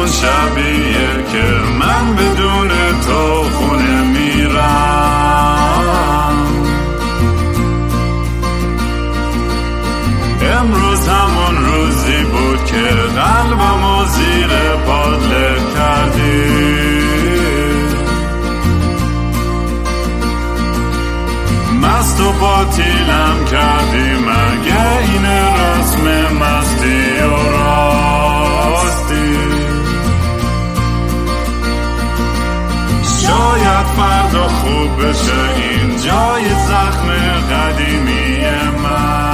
همون شبیه که من بدون تو خونه میرم. امروز همون روزی بود که قلبمو زیر پادله کردی. مست و باطیلم کردی. بشه این جای زخم قدیمی من.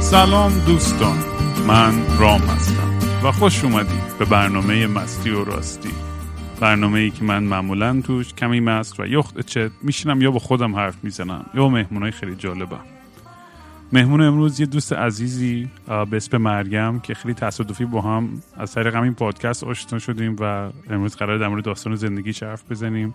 سلام دوستان من رام هستم و خوش اومدید به برنامه مستی و راستی. برنامه ای که من معمولا توش کمی مست و یخت چت میشینم یا با خودم حرف می‌زنم یا مهمونای خیلی جالبم. مهمون امروز یه دوست عزیزی به اسم مریم که خیلی تصادفی با هم از طریق همین پادکست آشنا شدیم و امروز قرار در مورد داستان زندگی حرف بزنیم.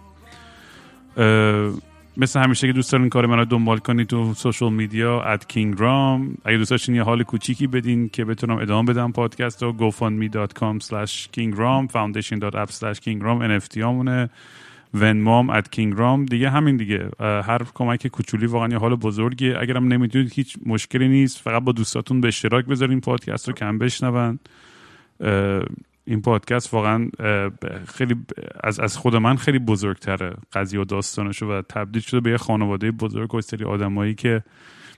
مثل همیشه که دوست دارین کار من رو دنبال کنید تو سوشال میدیا ات کینگ رام اگه دوست داشتین یه حال کوچیکی بدین که بتونم ادامه بدم پادکست رو gofundme.com slash kingram foundation.app slash kingram NFT همونه ونمام کینگرام دیگه همین دیگه. هر کمک کوچولی واقعا یه حال بزرگیه. اگرم نمی‌دونید هیچ مشکلی نیست. فقط با دوستاتون به اشتراک بذارین. پادکست رو کم بشنون. این پادکست واقعا خیلی از از خود من خیلی بزرگتره. قضیه و داستانشو و تبدیل شده به یه خانواده بزرگ و سری آدمایی که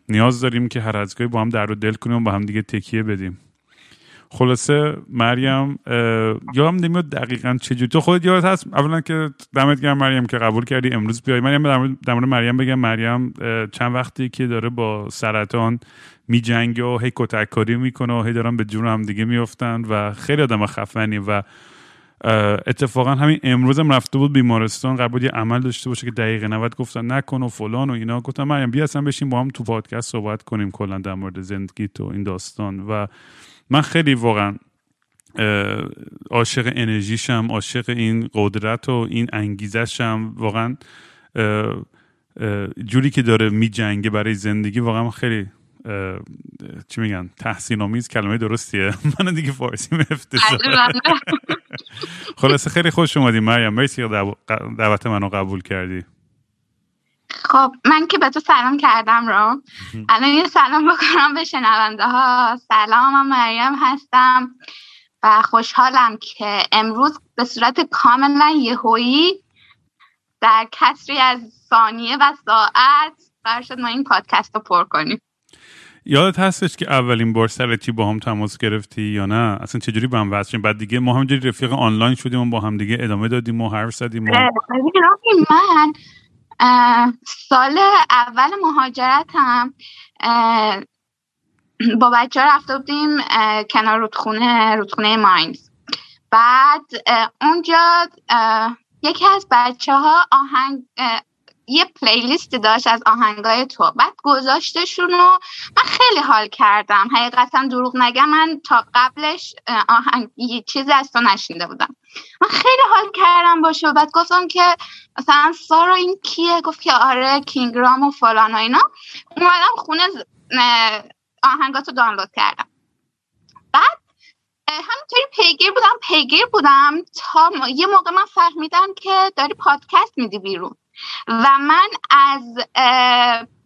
نیاز داریم که هر از با هم در دل کنیم و با هم دیگه تکیه بدیم. خلاصه مریم یا هم نمیاد دقیقا چجوری تو خودت یاد هست؟ اولا که دمت گرم مریم که قبول کردی امروز بیای. مریم در مورد مریم بگم. مریم چند وقتی که داره با سرطان می جنگه و هی کتک کاری می‌کنه و هی دارن به جون هم دیگه میفتن و خیلی آدم خفنی و اتفاقا همین امروز هم رفته بود بیمارستان قبول یه عمل داشته باشه که دقیقه 90 گفتن نکن و فلان و اینا. گفتم مریم بیا اصلا بشین با هم تو پادکست صحبت کنیم کلا در مورد زندگی تو این داستان. و من خیلی واقعا عاشق انرژیشم عاشق این قدرت و این انگیزشم واقعا جوری که داره می جنگه برای زندگی واقعا خیلی چی میگن تحسین آمیز کلمه درستیه. من دیگه فارسی افتضاح خلاصه خیلی خوش اومدی مریم. مرسی دعوت منو قبول کردی. خب من که به تو سلام کردم رو الان یه سلام بکنم به شنونده ها. سلام من مریم هستم و خوشحالم که امروز به صورت کاملا یهویی در کسری از ثانیه و ساعت قرار شد ما این پادکست رو پر کنیم. یادت هستش که اولین بار سرتی با هم تماس گرفتی یا نه؟ اصلا چجوری با هم وصل بعد دیگه ما همینجوری رفیق آنلاین شدیم و با هم دیگه ادامه دادیم و حرف زدیم و... من سال اول مهاجرتم با بچه ها رفته بودیم کنار رودخونه رودخونه ماینز. بعد اونجا یکی از بچه ها آهنگ یه پلیلیست داشت از آهنگای تو. بعد گذاشتشون و من خیلی حال کردم. حقیقتا دروغ نگم من تا قبلش آهنگ چیزی از تو نشینده بودم. من خیلی حال کردم باشه بعد گفتم که مثلا سارا این کیه؟ گفت که آره کینگرام و فلان و اینا. اومدم خونه آهنگاتو دانلود کردم. بعد همینطوری پیگیر بودم پیگیر بودم تا یه موقع من فهمیدم که داری پادکست میدی بیرون. و من از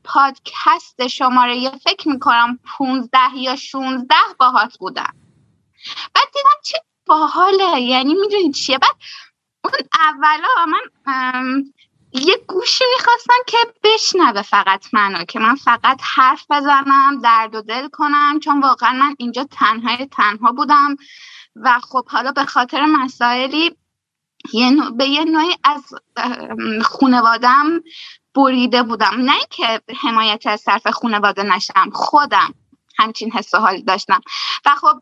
پادکست شماره یه فکر می‌کنم 15 یا 16 باهات بودم. بعد دیدم چه باحاله. یعنی می‌دونید چیه؟ بعد اون اولا من یه گوشی می‌خواستم که بشنوه فقط منو که من فقط حرف بزنم درد و دل کنم چون واقعا من اینجا تنهای تنها بودم. و خب حالا به خاطر مسائلی یه به یه نوعی از خونوادم بریده بودم. نه که حمایت از طرف خونواده نشم خودم. همچین حس و حالی داشتم. و خب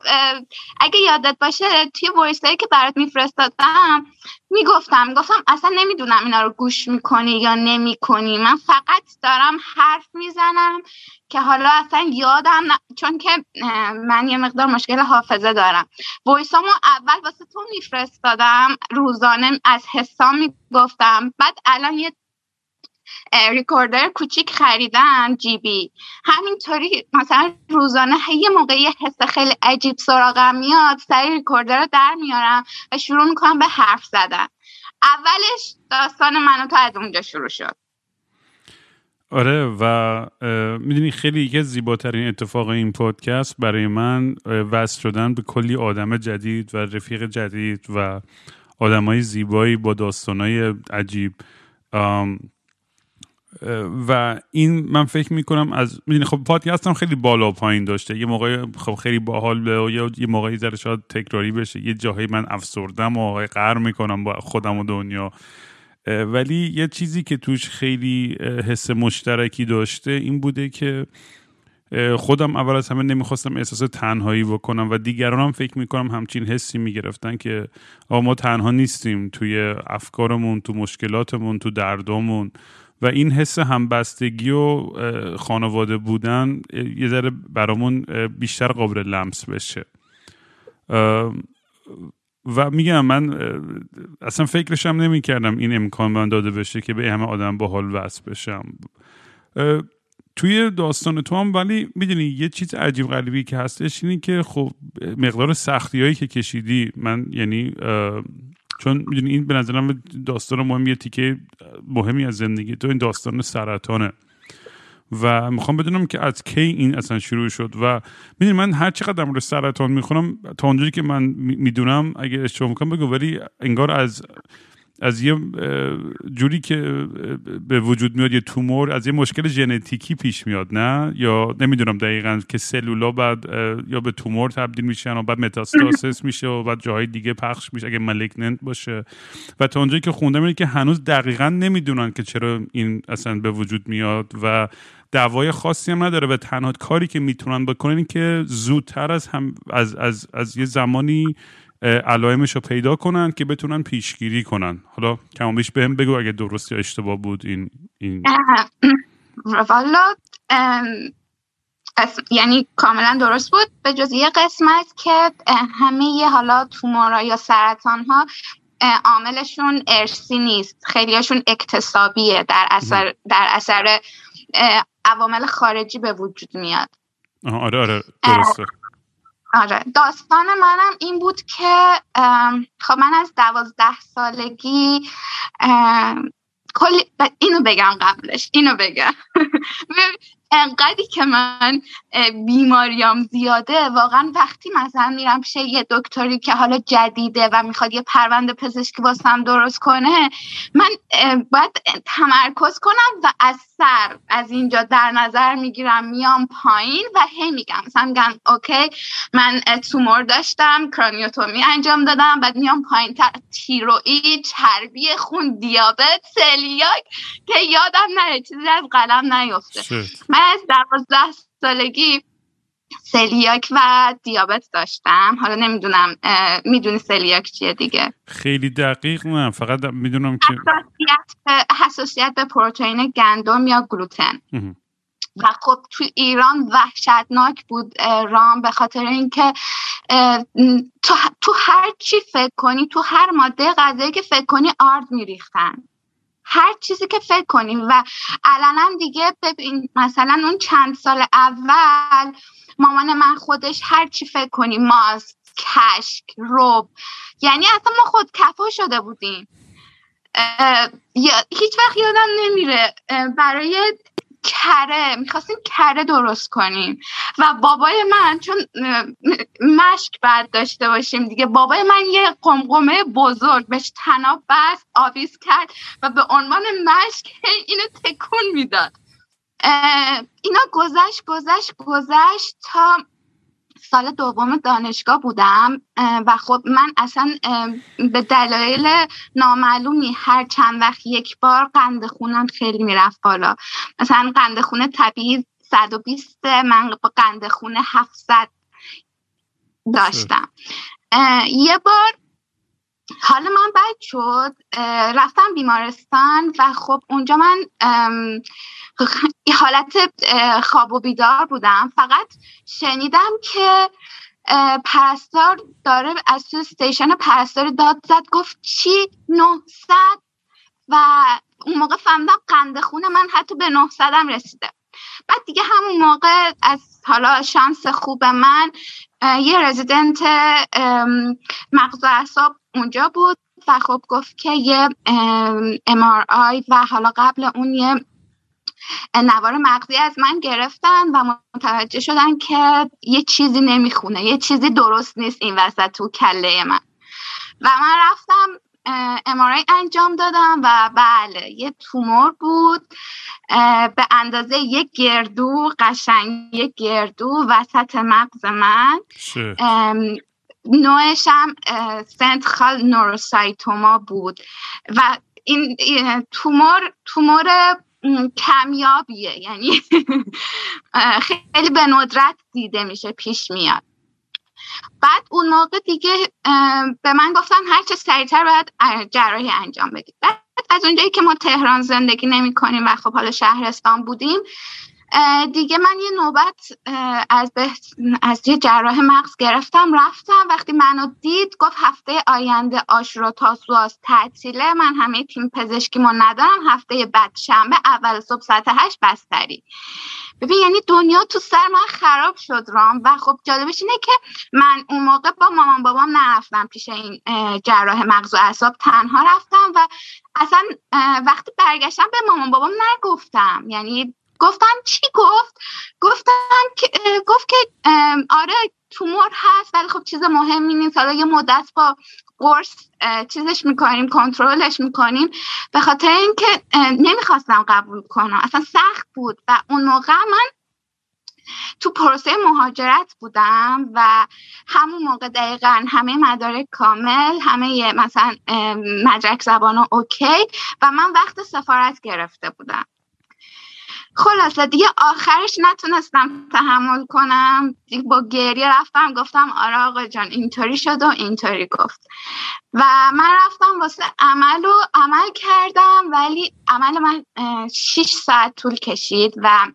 اگه یادت باشه توی وایسایی که برات میفرستادم می‌گفتم گفتم اصلا نمی‌دونم اینا رو گوش می‌کنی یا نمی‌کنی. من فقط دارم حرف می‌زنم که حالا اصلا یادم چون که من یه مقدار مشکل حافظه دارم. وایسامو اول واسه تو میفرستادم روزانه از حسام می‌گفتم. بعد الان یه ریکوردر کوچیک خریدن جیبی همینطوری مثلا روزانه یه موقعی حس خیلی عجیب سراغم میاد سری ریکوردر رو در میارم و شروع می‌کنم به حرف زدن. اولش داستان منو تا از اونجا شروع شد. آره و می‌دونی خیلی یکی زیباترین اتفاق این پادکست برای من وصل شدن به کلی آدم جدید و رفیق جدید و های زیبایی با های عجیب. و این من فکر می‌کنم از می‌دونی خب پادکست هم خیلی بالا پایین داشته. یه موقع خب خیلی باحال به یه موقعی ذره شاید تکراری بشه. یه جاهایی من افسردم و قهر می‌کنم با خودم و دنیا. ولی یه چیزی که توش خیلی حس مشترکی داشته این بوده که خودم اول از همه نمی‌خواستم احساس تنهایی بکنم و دیگران هم فکر می‌کنم همچین حسی می‌گرفتن که آقا ما تنها نیستیم توی افکارمون تو مشکلاتمون تو دردامون و این حس همبستگی و خانواده بودن یه ذره برامون بیشتر قابل لمس بشه. و میگم من اصلا فکرشم نمی کردم این امکان من داده بشه که به همه آدم با حال وصل بشم. توی داستان تو هم ولی می‌دونی یه چیز عجیب غریبی که هستش اینه که خب مقدار سختی هایی که کشیدی من یعنی چون می‌دونی این به نظرم داستان مهم یه تیکه مهمی از زندگی تو این داستان سرطانه. و می‌خوام بدونم که از کی این اصلا شروع شد و می‌دونی من هر چقدر در مورد سرطان می‌خونم تا اونجایی که من می‌دونم اگه اشتباه می‌کنم بگو ولی انگار از از یه جوری که به وجود میاد یه تومور از یه مشکل ژنتیکی پیش میاد نه؟ یا نمی‌دونم دقیقا که سلولا بعد یا به تومور تبدیل میشن و بعد متاستاسیس میشه و بعد جاهای دیگه پخش میشه اگه ملکننت باشه. و تا اونجایی که خوندم اینه که هنوز دقیقا نمی‌دونن که چرا این اصلا به وجود میاد و دوای خاصی هم نداره و تنها کاری که می‌تونن بکنن این که زودتر از هم از, از, از یه زمانی علائمش رو پیدا کنن که بتونن پیشگیری کنن. حالا کم بیش بهم بگو اگه درست یا اشتباه بود این این والا یعنی کاملا درست بود. به جز یه قسمت که همه حالا تومورا یا سرطان ها عاملشون ارسی نیست. خیلیشون اکتسابیه. در اثر در اثر عوامل خارجی به وجود میاد. آره آره درسته. آره داستان منم این بود که خب من از دوازده سالگی کلی اینو بگم قبلش اینو بگم. انقدری که من بیماریام زیاده واقعا وقتی مثلا میرم پیش یه دکتری که حالا جدیده و می‌خواد یه پرونده پزشکی واسم درست کنه من باید تمرکز کنم و از سر از اینجا در نظر می‌گیرم میام پایین و هی میگم. مثلا میگم اوکی من تومور داشتم کرانیوتومی انجام دادم بعد میام پایین. تر تیروئی چربی خون دیابت سلیاک که یادم نره چیزی از قلم نیفته. دوازده سالگی سلیاک و دیابت داشتم. حالا نمی‌دونم می‌دونی سلیاک چیه دیگه؟ خیلی دقیق نه فقط می‌دونم که حساسیت, حساسیت به پروتئین گندم یا گلوتن. و خب تو ایران وحشتناک بود رام به خاطر اینکه تو, تو هر چی فکر کنی تو هر ماده غذایی که فکر کنی آرد میریختن. هر چیزی که فکر کنیم و علنا دیگه ببین مثلا اون چند سال اول مامان من خودش هر چی فکر کنیم ماست کشک روب یعنی اصلا ما خود کفا شده بودیم. هیچ وقت یادم نمیره برای کره می‌خواستیم کره درست کنیم. و بابای من چون مشک بعد داشته باشیم دیگه بابای من یه قمقمه بزرگ بهش تناب بست آویز کرد و به عنوان مشک اینو تکون می‌داد. اینا گذشت گذشت گذشت تا سال دوم دانشگاه بودم و خب من اصلا به دلایل نامعلومی هر چند وقت یک بار قند خونم خیلی می‌رفت بالا. مثلا قند خونه طبیعی 120 من با قند خونه 700 داشتم. یه بار حالا من بد شد رفتم بیمارستان و خب اونجا من حالت خواب و بیدار بودم. فقط شنیدم که پرستار داره از تو استیشن پرستار داد زد گفت چی؟ 900 و اون موقع فهمیدم قند خون من حتی به 900 رسیده. بعد دیگه همون موقع از حالا شانس خوب من یه رزیدنت مغز اعصاب اونجا بود و خب گفت که یه MRI و حالا قبل اون یه نوار مغزی از من گرفتن و متوجه شدن که یه چیزی نمی‌خونه یه چیزی درست نیست این وسط تو کله من. و من رفتم امارای انجام دادم و بله یه تومور بود به اندازه یک گردو قشنگ یک گردو وسط مغز من. نوعش هم سنتخال نوروسایتوما بود. و این تومور تومور کمیابیه یعنی خیلی به ندرت دیده میشه پیش میاد. بعد اون موقع دیگه به من گفتن هر چه سریعتر باید جراحی انجام بدید بعد از اونجایی که ما تهران زندگی نمی کنیم و خب حالا شهرستان بودیم دیگه من یه نوبت از, از یه جراح مغز گرفتم رفتم. وقتی منو دید گفت هفته آینده آشورا تاسو از تعطیله. من همه تیم پزشکی ما ندارم. هفته بعد شنبه اول صبح ساعت هشت بستری. ببین یعنی دنیا تو سر من خراب شد رام. و خب جالبش اینه که من اون موقع با مامان بابام نرفتم پیش این جراح مغز و اعصاب. تنها رفتم و اصلا وقتی برگشتم به مامان بابام نگفتم. یعنی گفتم چی گفت؟ گفتم که گفت که آره تومور هست ولی خب چیز مهمی نیست. حالا یه مدت با قرص چیزش می‌کنیم کنترلش می‌کنیم. به خاطر اینکه نمی‌خواستم قبول کنم. اصلا سخت بود. و اون موقع من تو پروسه مهاجرت بودم و همون موقع دقیقا همه مدارک کامل همه مثلا مدرک زبان اوکی و من وقت سفارت گرفته بودم. خلاصه دیگه آخرش نتونستم تحمل کنم. دیگه با گریه رفتم گفتم آره آقا جان اینطوری شد و اینطوری گفت. و من رفتم واسه عمل و عمل کردم ولی عمل من 6 ساعت طول کشید و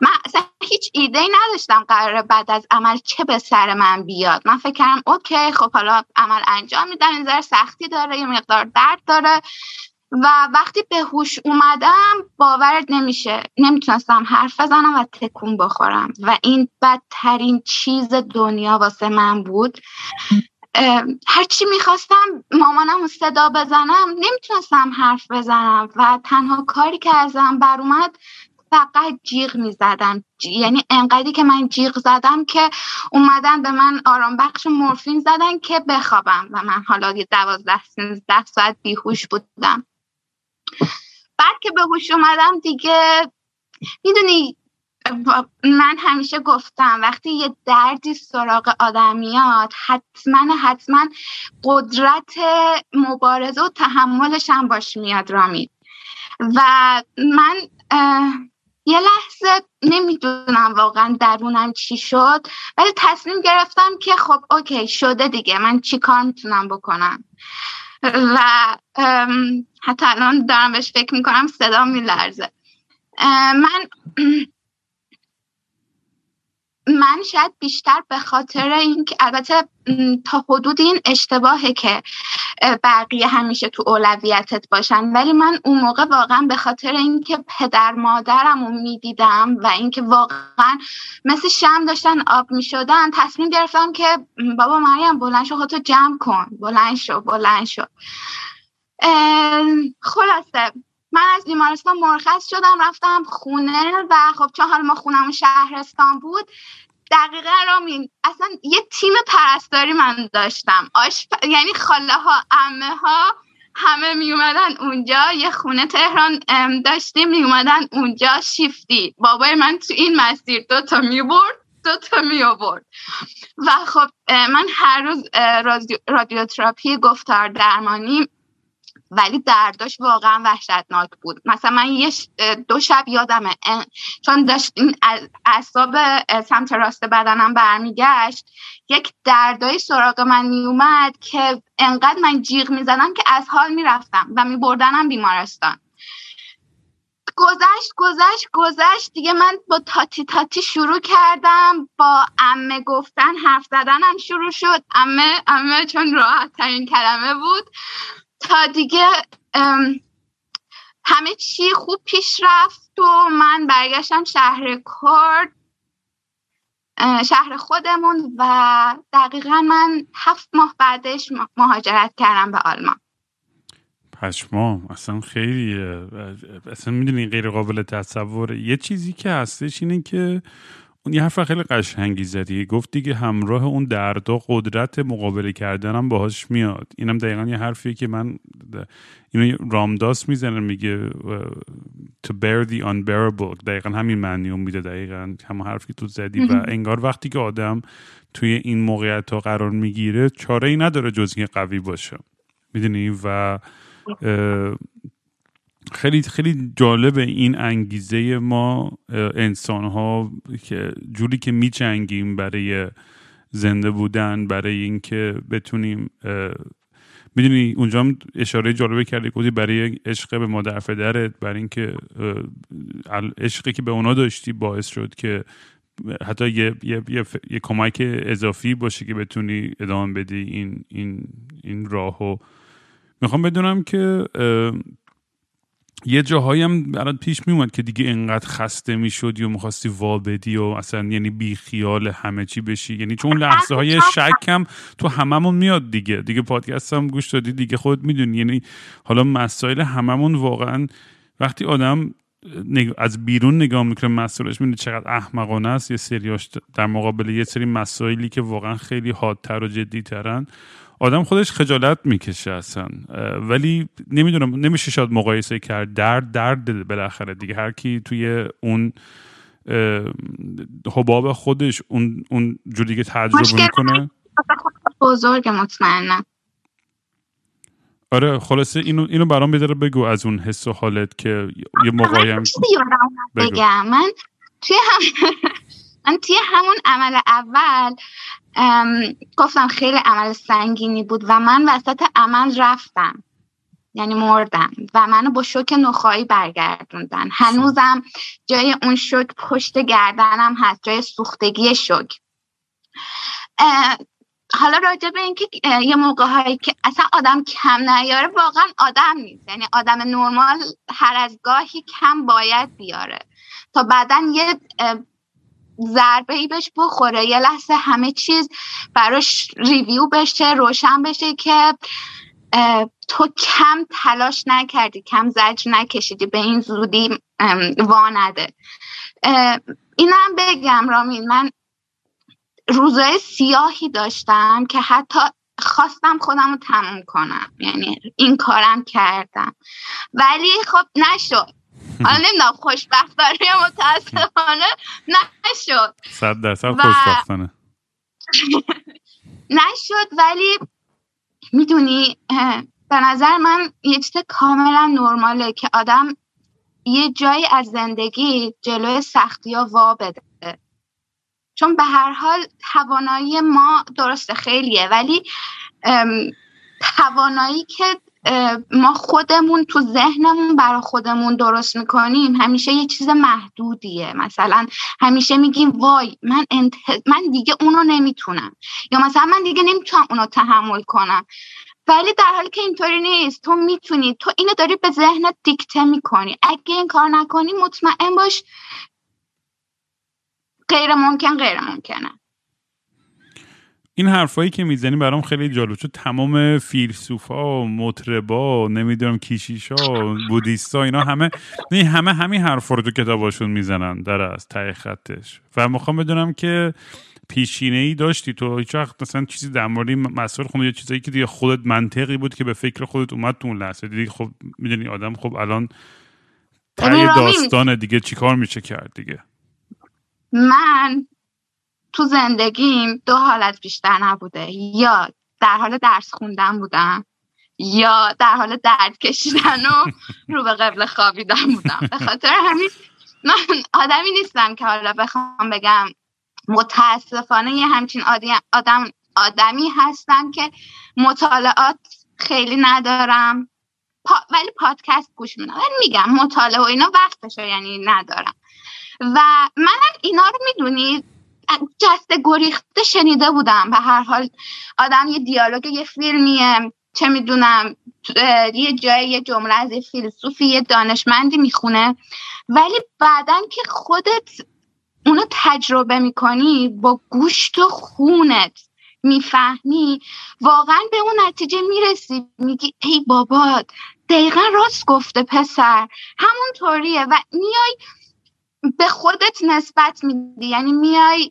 من اصلا هیچ ایده ای نداشتم قرار بعد از عمل چه به سر من بیاد. من فکر کردم اوکی خب حالا عمل انجام میدم این سختی داره یه مقدار درد داره. و وقتی به هوش اومدم باورت نمیشه. نمی‌تونستم حرف بزنم و تکون بخورم. و این بدترین چیز دنیا واسه من بود. هرچی می‌خواستم مامانم صدا بزنم نمی‌تونستم حرف بزنم. و تنها کاری که ازم بر اومد فقط جیغ می‌زدم. یعنی انقدری که من جیغ زدم که اومدن به من آرام بخش مورفین زدن که بخوابم. و من حالا دوازده سیزده ساعت بیهوش بودم. بعد که به هوش اومدم دیگه می‌دونی من همیشه گفتم وقتی یه دردی سراغ آدمیات حتما حتما قدرت مبارزه و تحملش هم باش میاد رامید و من یه لحظه نمی‌دونم واقعا درونم چی شد ولی تصمیم گرفتم که خب اوکی شده دیگه. من چی کار می‌تونم بکنم؟ و حتی الان دارم بهش فکر می‌کنم صدا میلرزه. من من شاید بیشتر به خاطر اینکه البته تا حدود این اشتباهه که بقیه همیشه تو اولویتت باشن. ولی من اون موقع واقعا به خاطر اینکه پدر مادرم رو می‌دیدم و اینکه واقعا مثل شم داشتن آب می‌شدن تصمیم گرفتم که بابا مریم بلند شو خودتو جمع کن. بلند شو بلند شو. خلاصه. من از بیمارستان مرخص شدم رفتم خونه و خب چون حال ما خونم شهرستان بود. دقیقا رامین اصلا یه تیم پرستاری من داشتم. آش... یعنی خاله ها امه ها همه می اومدن اونجا. یه خونه تهران داشتیم می اومدن اونجا شیفتی. بابای من تو این مسیر دو تا می برد دو تا می آورد و خب من هر روز رادیوتراپی گفتار درمانی ولی درداش واقعا وحشتناک بود. مثلا من یه دو شب یادمه. چون داشت این اعصاب سمت راست بدنم برمیگشت یک دردای سراغ من میومد که انقدر من جیغ می‌زدم که از حال می‌رفتم و میبردنم بیمارستان. گذشت گذشت گذشت. دیگه من با تاتی تاتی شروع کردم. با امه گفتن حرف زدنم شروع شد. امه امه چون راحت ترین کلمه بود. تا دیگه همه چی خوب پیش رفت و من برگشتم شهر کرد شهر خودمون و دقیقا من هفت ماه بعدش مهاجرت کردم به آلمان. پشمام اصلا خیلی اصلا می‌دونی غیر قابل تصوره یه چیزی که هستش اینه که اون یه حرف خیلی قشنگی زدی. گفتی که همراه اون دردا قدرت مقابله کردنم باهاش میاد. اینم دقیقا یه حرفیه که من اینو رامداس می‌زنه میگه to bear the unbearable. دقیقا همین معنی میده دقیقا. همون حرفی تو زدی و انگار وقتی که آدم توی این موقعیت ها قرار می‌گیره چاره ای نداره جز اینکه قوی باشه. می‌دونی؟ و خیلی خیلی جالب این انگیزه ما انسان ها که جوری که میچنگیم برای زنده بودن برای اینکه بتونیم می‌دونی اونجا هم اشاره جالبه کردی گفتی برای عشق به مادر پدرت برای اینکه عشقی که به اونا داشتی باعث شد که حتی یه, یه،, یه،, یه کمک اضافی باشه که بتونی ادامه بدی این این این راهو. می‌خوام بدونم که یه جاهایی هم برات پیش میومد که دیگه انقدر خسته می‌شدی و می‌خواستی وا بدی و اصلا یعنی بی خیال همه چی بشی. یعنی چون لحظه های شک هم تو هممون میاد دیگه. دیگه پادکست هم گوش دادی دیگه خود می‌دونی. یعنی حالا مسائل هممون واقعا وقتی آدم از بیرون نگاه می‌کنه مسائلش می‌دونی چقدر احمقانه است. یه سریاش در مقابل یه سری مسائلی که واقعا خیلی حادتر و جدی ترن آدم خودش خجالت می‌کشه اصلا. ولی نمی‌دونم نمیشه شاید مقایسه کرد. درد درد بالاخره دیگه. هر کی توی اون حباب خودش اون اون جوری که تجربه می‌کنه. بزرگ مطمئنا آره خلاصه اینو اینو برام بیداره بگو از اون حس و حالت که یه موقعی بگم. من توی هم من توی همون عمل اول گفتم خیلی عمل سنگینی بود و من وسط عمل رفتم. یعنی مردم. و منو با شوک نخایی برگردوندن. هنوزم جای اون شوک پشت گردنم هست جای سوختگی شوک. حالا راجع به اینکه یه موقع هایی که اصلا آدم کم نیاره واقعا آدم نیست. یعنی آدم نرمال هر از گاهی کم باید بیاره. تا بعدا یه ضربه ای بهش بخوره یه لحظه همه چیز براش ریویو بشه روشن بشه که تو کم تلاش نکردی کم زجر نکشیدی به این زودی وانده اینم بگم رامین من روزای سیاهی داشتم که حتی خواستم خودم رو تموم کنم یعنی این کارم کردم. ولی خب نشد. حالا نمی‌دونم خوشبختانه یا متاسفانه نشد. صد درصد خوشبختانه. نشد ولی می‌دونی به نظر من یه چیز کاملا نرماله که آدم یه جایی از زندگی جلوی سختی ها وا بده. چون به هر حال توانایی ما درسته خیلیه ولی توانایی که ما خودمون تو ذهنمون برای خودمون درست می‌کنیم. همیشه یه چیز محدودیه. مثلا همیشه میگیم وای من, من دیگه اونو نمی‌تونم. یا مثلا من دیگه نمی‌تونم اونو تحمل کنم. ولی در حالی که اینطوری نیست تو می‌تونی. تو اینو داری به ذهنت دیکته می‌کنی. اگه این کار نکنی مطمئن باش. غیر ممکن غیر ممکنه. این حرفایی که می‌زنی برام خیلی جالب. چون تمام فیلسوفا مطربا نمی‌دونم کیشیشا بودیستا اینا همه همه همین حرفا رو تو کتاباشون می‌زنن در از ته خطش. و می‌خوام بدونم که پیشینه ای داشتی تو؟ هیچ وقت مثلا چیزی در مورد مسائل خود یا چیزایی که دیگه خودت منطقی بود که به فکر خودت اومد تو اون لحظه. دیگه خب می‌دونی آدم خب الان ته داستان دیگه چیکار میشه کرد دیگه؟ من تو زندگیم دو حالت بیشتر نبوده یا در حال درس خوندن بودم یا در حال درد کشیدن و رو به قبل خوابیدن بودم. به خاطر همین من آدمی نیستم که حالا بخوام بگم متاسفانه یه همچین آدم آدمی هستم که مطالعات خیلی ندارم. ولی پادکست گوش میدم. میگم مطالعه و اینا وقتشو یعنی ندارم. و منم اینا رو می‌دونید جسته گریخته شنیده بودم به هر حال. آدم یه دیالوگ یه فیلمیه. چه می‌دونم یه جای یه جمله از یه فیلسوفی یه دانشمندی می‌خونه. ولی بعدا که خودت اونو تجربه می‌کنی با گوشت و خونت می‌فهمی واقعا به اون نتیجه می‌رسی. میگی ای بابا دقیقا راست گفته پسر. همونطوریه. و میای به خودت نسبت میدی. یعنی میای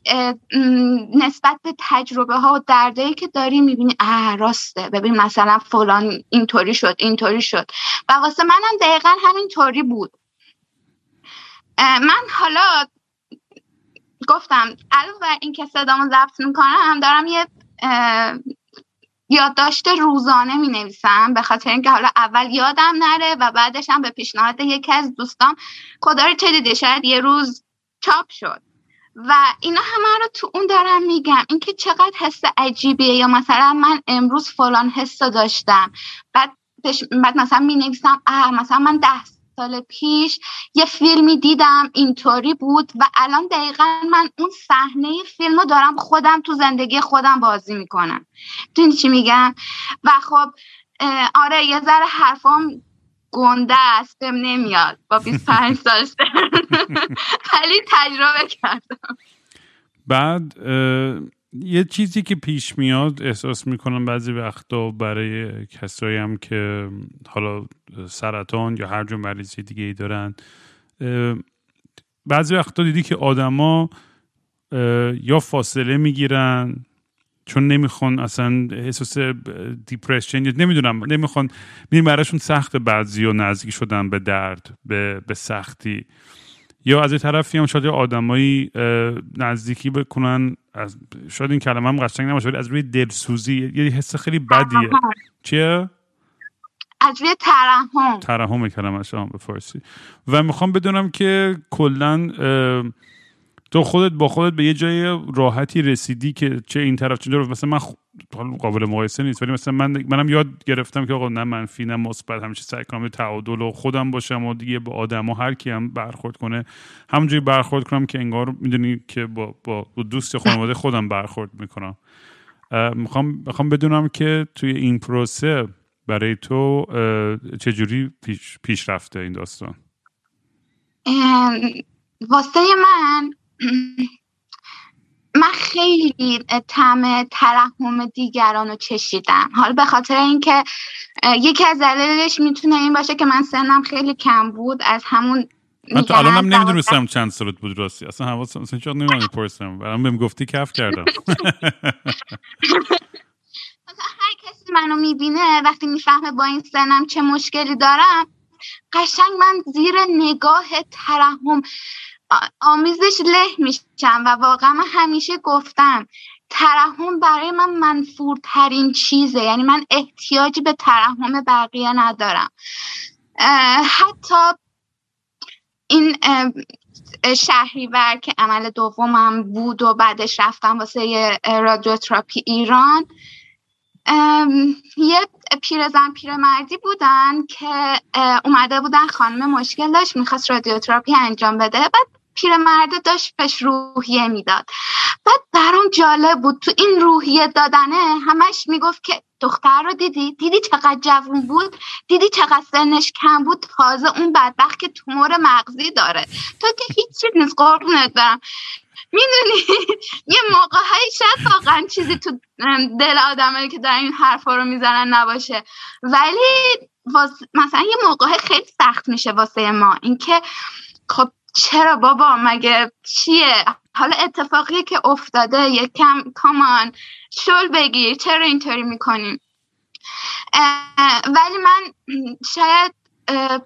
نسبت به تجربه ها و دردایی که داری می‌بینی اه راسته ببین مثلا فلان اینطوری شد اینطوری شد. و واسه منم دقیقا همینطوری بود. من حالا گفتم علاوه این که صدامو ضبط می‌کنم دارم یه یادداشت روزانه می نویسم به خاطر اینکه حالا اول یادم نره و بعدش هم به پیشنهاد یکی از دوستام خدا رو چه دیده شاید یه روز چاپ شد. و اینا همه رو تو اون دارم میگم. اینکه چقدر حس عجیبیه یا مثلا من امروز فلان حس داشتم. بعد بعد مثلا می نویسم مثلا من ده سال پیش یه فیلمی دیدم اینطوری بود و الان دقیقا من اون صحنه فیلم رو دارم خودم تو زندگی خودم بازی می‌کنم. دونی چی میگم؟ و خب آره یه ذره حرفام گنده است نمیاد با 25 سال ولی تجربه کردم. بعد یه چیزی که پیش میاد احساس می‌کنم بعضی وقتا برای کسایی هم که حالا سرطان یا هر جو مریضی دیگه ای دارن بعضی وقتا دیدی که آدما یا فاصله می‌گیرن چون نمی‌خوان اصلا احساس دیپرشن یا نمی‌دونم نمی‌خوان می‌دونم براشون سخت بعضی و نزدیک شدن به درد به, به سختی. یا از طرفی هم شاید آدمایی نزدیکی بکنن از شاید این کلمه هم قشنگ نباشه ولی از روی دلسوزی یه حس خیلی بدیه. چیه؟ از روی ترحم. ترحم کلمه شما به فارسی. و می‌خوام بدونم که کلا تو خودت با خودت به یه جای راحتی رسیدی که چه این طرف چه مثلا من قابل مقایسه نیست ولی مثلا من منم یاد گرفتم که آقا نه منفی نه مثبت همیشه سعی کنم تعادل و خودم باشم و دیگه با آدم و هر کی هم برخورد کنه. همونجوری برخورد کنم که انگار می‌دونی که با با دوست خانواده خودم برخورد می‌کنم. می‌خوام می‌خوام بدونم که توی این پروسه برای تو چجوری پیش, پیش رفته این داستان؟ واسه من من خیلی طعم ترحم دیگران رو چشیدم. حالا به خاطر اینکه یکی از دلایلش می‌تونه این باشه که من سنم خیلی کم بود از همون من تو الانم نمی‌دونستم چند سالت بود راستی. اصلا حواسم اصلا چون نمی‌دونم پرسم برام بهم گفتی کف کردم. هر کسی منو می‌بینه وقتی می‌فهمه با این سنم چه مشکلی دارم قشنگ من زیر نگاه ترحم آمیزش له میشم و واقعا من همیشه گفتم ترحم برای من منفورترین چیزه. یعنی من احتیاجی به ترحم بقیه ندارم. حتی این شهریور که عمل دومم بود و بعدش رفتم واسه رادیوتراپی ایران یه پیرزن پیرمردی بودن که اومده بودن خانم مشکل داشت می‌خواست رادیوتراپی انجام بده. بعد پیرمرده داشت بهش روحیه می‌داد. بعد برام جالب بود تو این روحیه دادنه همش می‌گفت که دختر رو دیدی؟ دیدی چقدر جوون بود؟ دیدی چقدر سنش کم بود؟ تازه اون بدبخت که تومور مغزی داره. تو که هیچ چیز نیست قربونت دارم می‌دونی؟ یه موقع هایی شاید واقعا چیزی تو دل آدمایی که دارن این حرفا رو می‌زنن نباشه. ولی مثلا یه موقع خیلی سخت میشه واسه ما. اینکه خب چرا بابا؟ مگه چیه؟ حالا اتفاقی که افتاده. یکم کامان شل بگیر. چرا اینطوری می‌کنیم ولی من شاید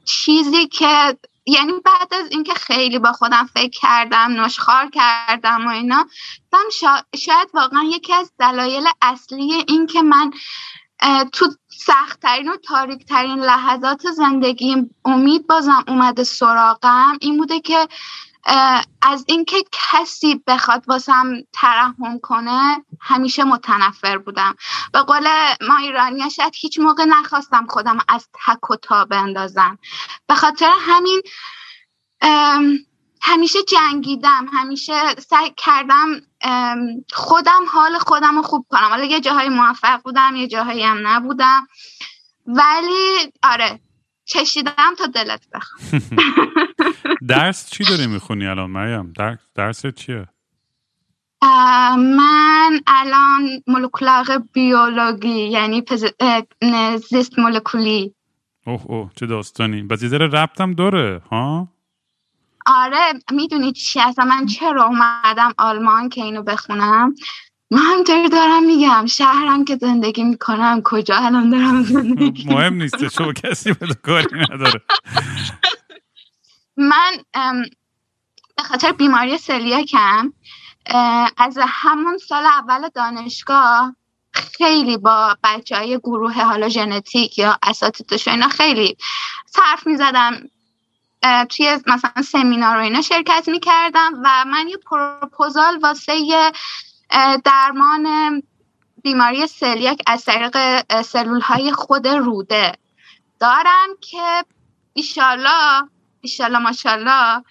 چیزی که یعنی بعد از اینکه خیلی با خودم فکر کردم نشخار کردم و اینا شاید واقعا یکی از دلایل اصلی این که من تو سختترین و تاریکترین لحظات زندگیم امید بازم اومده سراغم. این بوده که از اینکه کسی بخواد واسم ترحم کنه همیشه متنفر بودم. به قول ما ایرانی شاید هیچ موقع نخواستم خودم از تک و تا بندازم. به خاطر همین همیشه جنگیدم همیشه سعی کردم خودم حال خودم رو خوب کنم. حالا یه جاهای موفق بودم یه جاهایی هم نبودم. ولی آره چشیدم تا دلت بخوام. درس چی داری می‌خونی الان مریم؟ درس چیه؟ من الان مولکولار بیولوژی یعنی زیست مولکولی. اوه اوه چه داستانی. بس یه ذره ربطم داره ها؟ آره می‌دونی چی اصلا من چرا اومدم آلمان که اینو بخونم؟ من همطوری دارم میگم شهرم که زندگی می‌کنم کجا الان دارم زندگی مهم نیست شما کسی به کاری نداره. من به خاطر بیماری سلیاکم از همون سال اول دانشگاه خیلی با بچه های گروه حالا ژنتیک یا اساتیدش اینا خیلی صرف می‌زدم. توی مثلا سمینار و اینا شرکت می‌کردم و من یه پروپوزال واسه درمان بیماری سلیاک از طریق سلول های خود روده دارم که ایشالله ایشالله ماشالله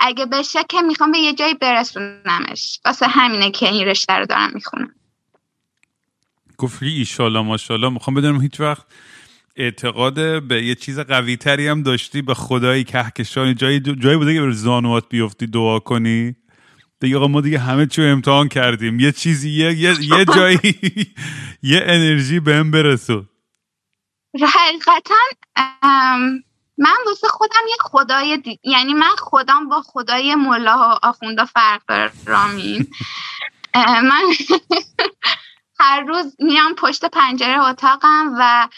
اگه بشه که می‌خوام به یه جایی برسونمش. واسه همینه که این رشته رو دارم می‌خونم. گفتی ایشالله ماشالله می‌خوام بدونم هیچ وقت اعتقاد به یه چیز قوی تری هم داشتی به خدایی کهکشانی جایی, جایی بوده که به زانوات بیفتی دعا کنی. دیگه آقا ما دیگه همه چی امتحان کردیم. یه چیزی یه, یه, جایی یه انرژی بهم برسو. حقیقتا من واسه خودم یه خدای دی... یعنی من خودم با خدای ملا و آخوندا فرق داره رامین. من هر روز میام پشت پنجره اتاقم و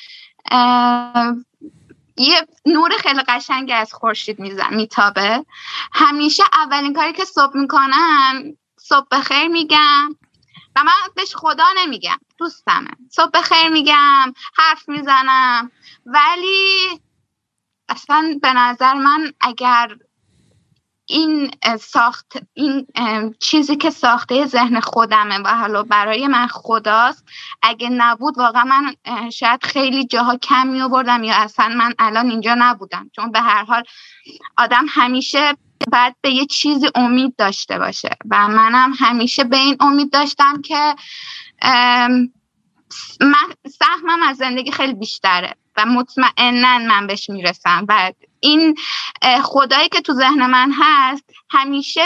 یه نور خیلی قشنگ از خورشید میزن میتابه. همیشه اولین کاری که صبح می‌کنم صبح بخیر میگم و من بهش خدا نمیگم دوستمه. صبح بخیر میگم حرف می‌زنم. ولی اصلا به نظر من اگر این ساخت این چیزی که ساخته ذهن خودمه و حالا برای من خداست. اگه نبود واقعا من شاید خیلی جاها کم می آوردم یا اصلا من الان اینجا نبودم. چون به هر حال آدم همیشه باید به یه چیزی امید داشته باشه و منم همیشه به این امید داشتم که من سهمم از زندگی خیلی بیشتره و مطمئنا من بهش می‌رسم و این خدایی که تو ذهن من هست همیشه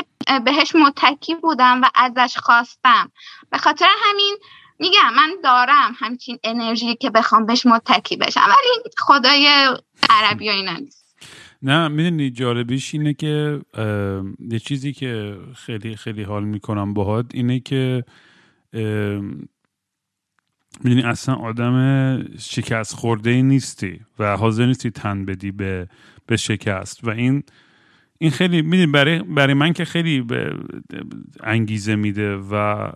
بهش متکی بودم و ازش خواستم. به خاطر همین میگم من دارم همچین انرژی که بخوام بهش متکی بشم. ولی خدای عربی نیست. نه می‌دونی جالبیش اینه که یه چیزی که خیلی خیلی حال می‌کنم باهات اینه که می‌دونی اصلا آدم شکست خورده ای نیستی و حاضر نیستی تن بدی به, به شکست. و این این خیلی می‌دونی برای, برای من که خیلی انگیزه میده و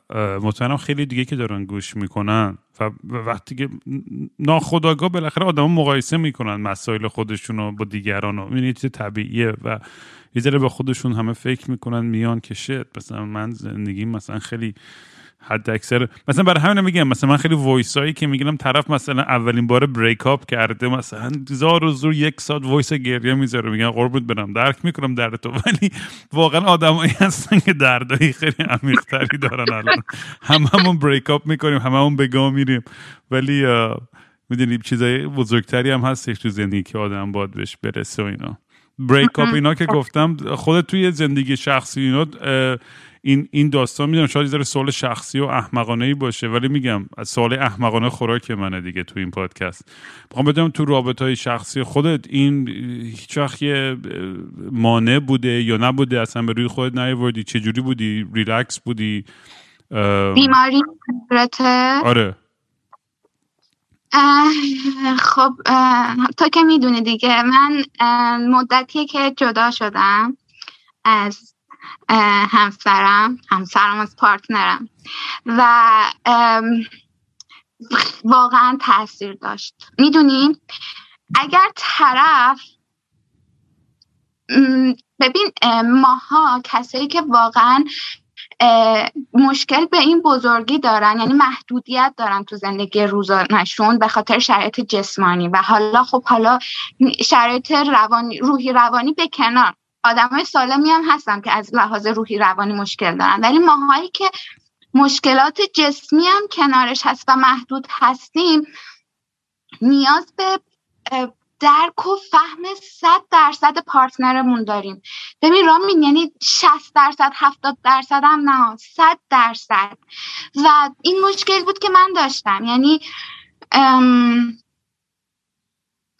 مطمئنم خیلی دیگه که دارن گوش می‌کنن و وقتی که ناخداگاه بالاخره آدم مقایسه می‌کنن مسائل خودشون رو با دیگران رو. می‌دونی چیز طبیعیه و یه ذره به خودشون همه فکر می‌کنن میان که شد مثلا من زندگی مثلا خیلی حد اکثر. مثلا برای همین میگم مثلا من خیلی voice هایی که میگم طرف مثلا اولین بار break up کرده مثلا زار و زور یک ساعت voice گریه می‌ذاره میگن قربونت برم درک می‌کنم دردتو ولی واقعا آدمایی هستن که دردایی خیلی عمیقتری دارن الان. هممون بریک اپ می‌کنیم هممون بگاه میریم. ولی می‌دونی چیزای بزرگتری هم هستش تو زندگی که آدم باید بهش برسه و اینا. بریک اپ اینا که گفتم خودت توی زندگی شخصی اینا این این داستان می‌دونم شاید ذره سوال شخصی و احمقانه ای باشه ولی میگم از سوال احمقانه خوراک منه دیگه تو این پادکست. می‌خوام بدونم تو رابطه های شخصی خودت این هیچ وقت یه مانع بوده یا نبوده؟ اصلا به روی خودت نیاوردی؟ چه جوری بودی؟ ریلکس بودی؟ بیماری آره. خب تا که می‌دونی دیگه. من مدتی که جدا شدم از همسرم همسرم از partner م. و واقعا تاثیر داشت. می‌دونی؟ اگر طرف ببین ماها کسایی که واقعا مشکل به این بزرگی دارن یعنی محدودیت دارن تو زندگی روزانشون به خاطر شرایط جسمانی. و حالا خب حالا شرایط روانی روحی روانی به کنار. آدمای سالمی هم هستم که از لحاظ روحی روانی مشکل دارن. ولی ماهایی که مشکلات جسمی هم کنارش هست و محدود هستیم نیاز به درک و فهم صد درصد partner مون داریم. ببین رامین یعنی 60 درصد 70 درصد هم نه 100 درصد. و این مشکل بود که من داشتم. یعنی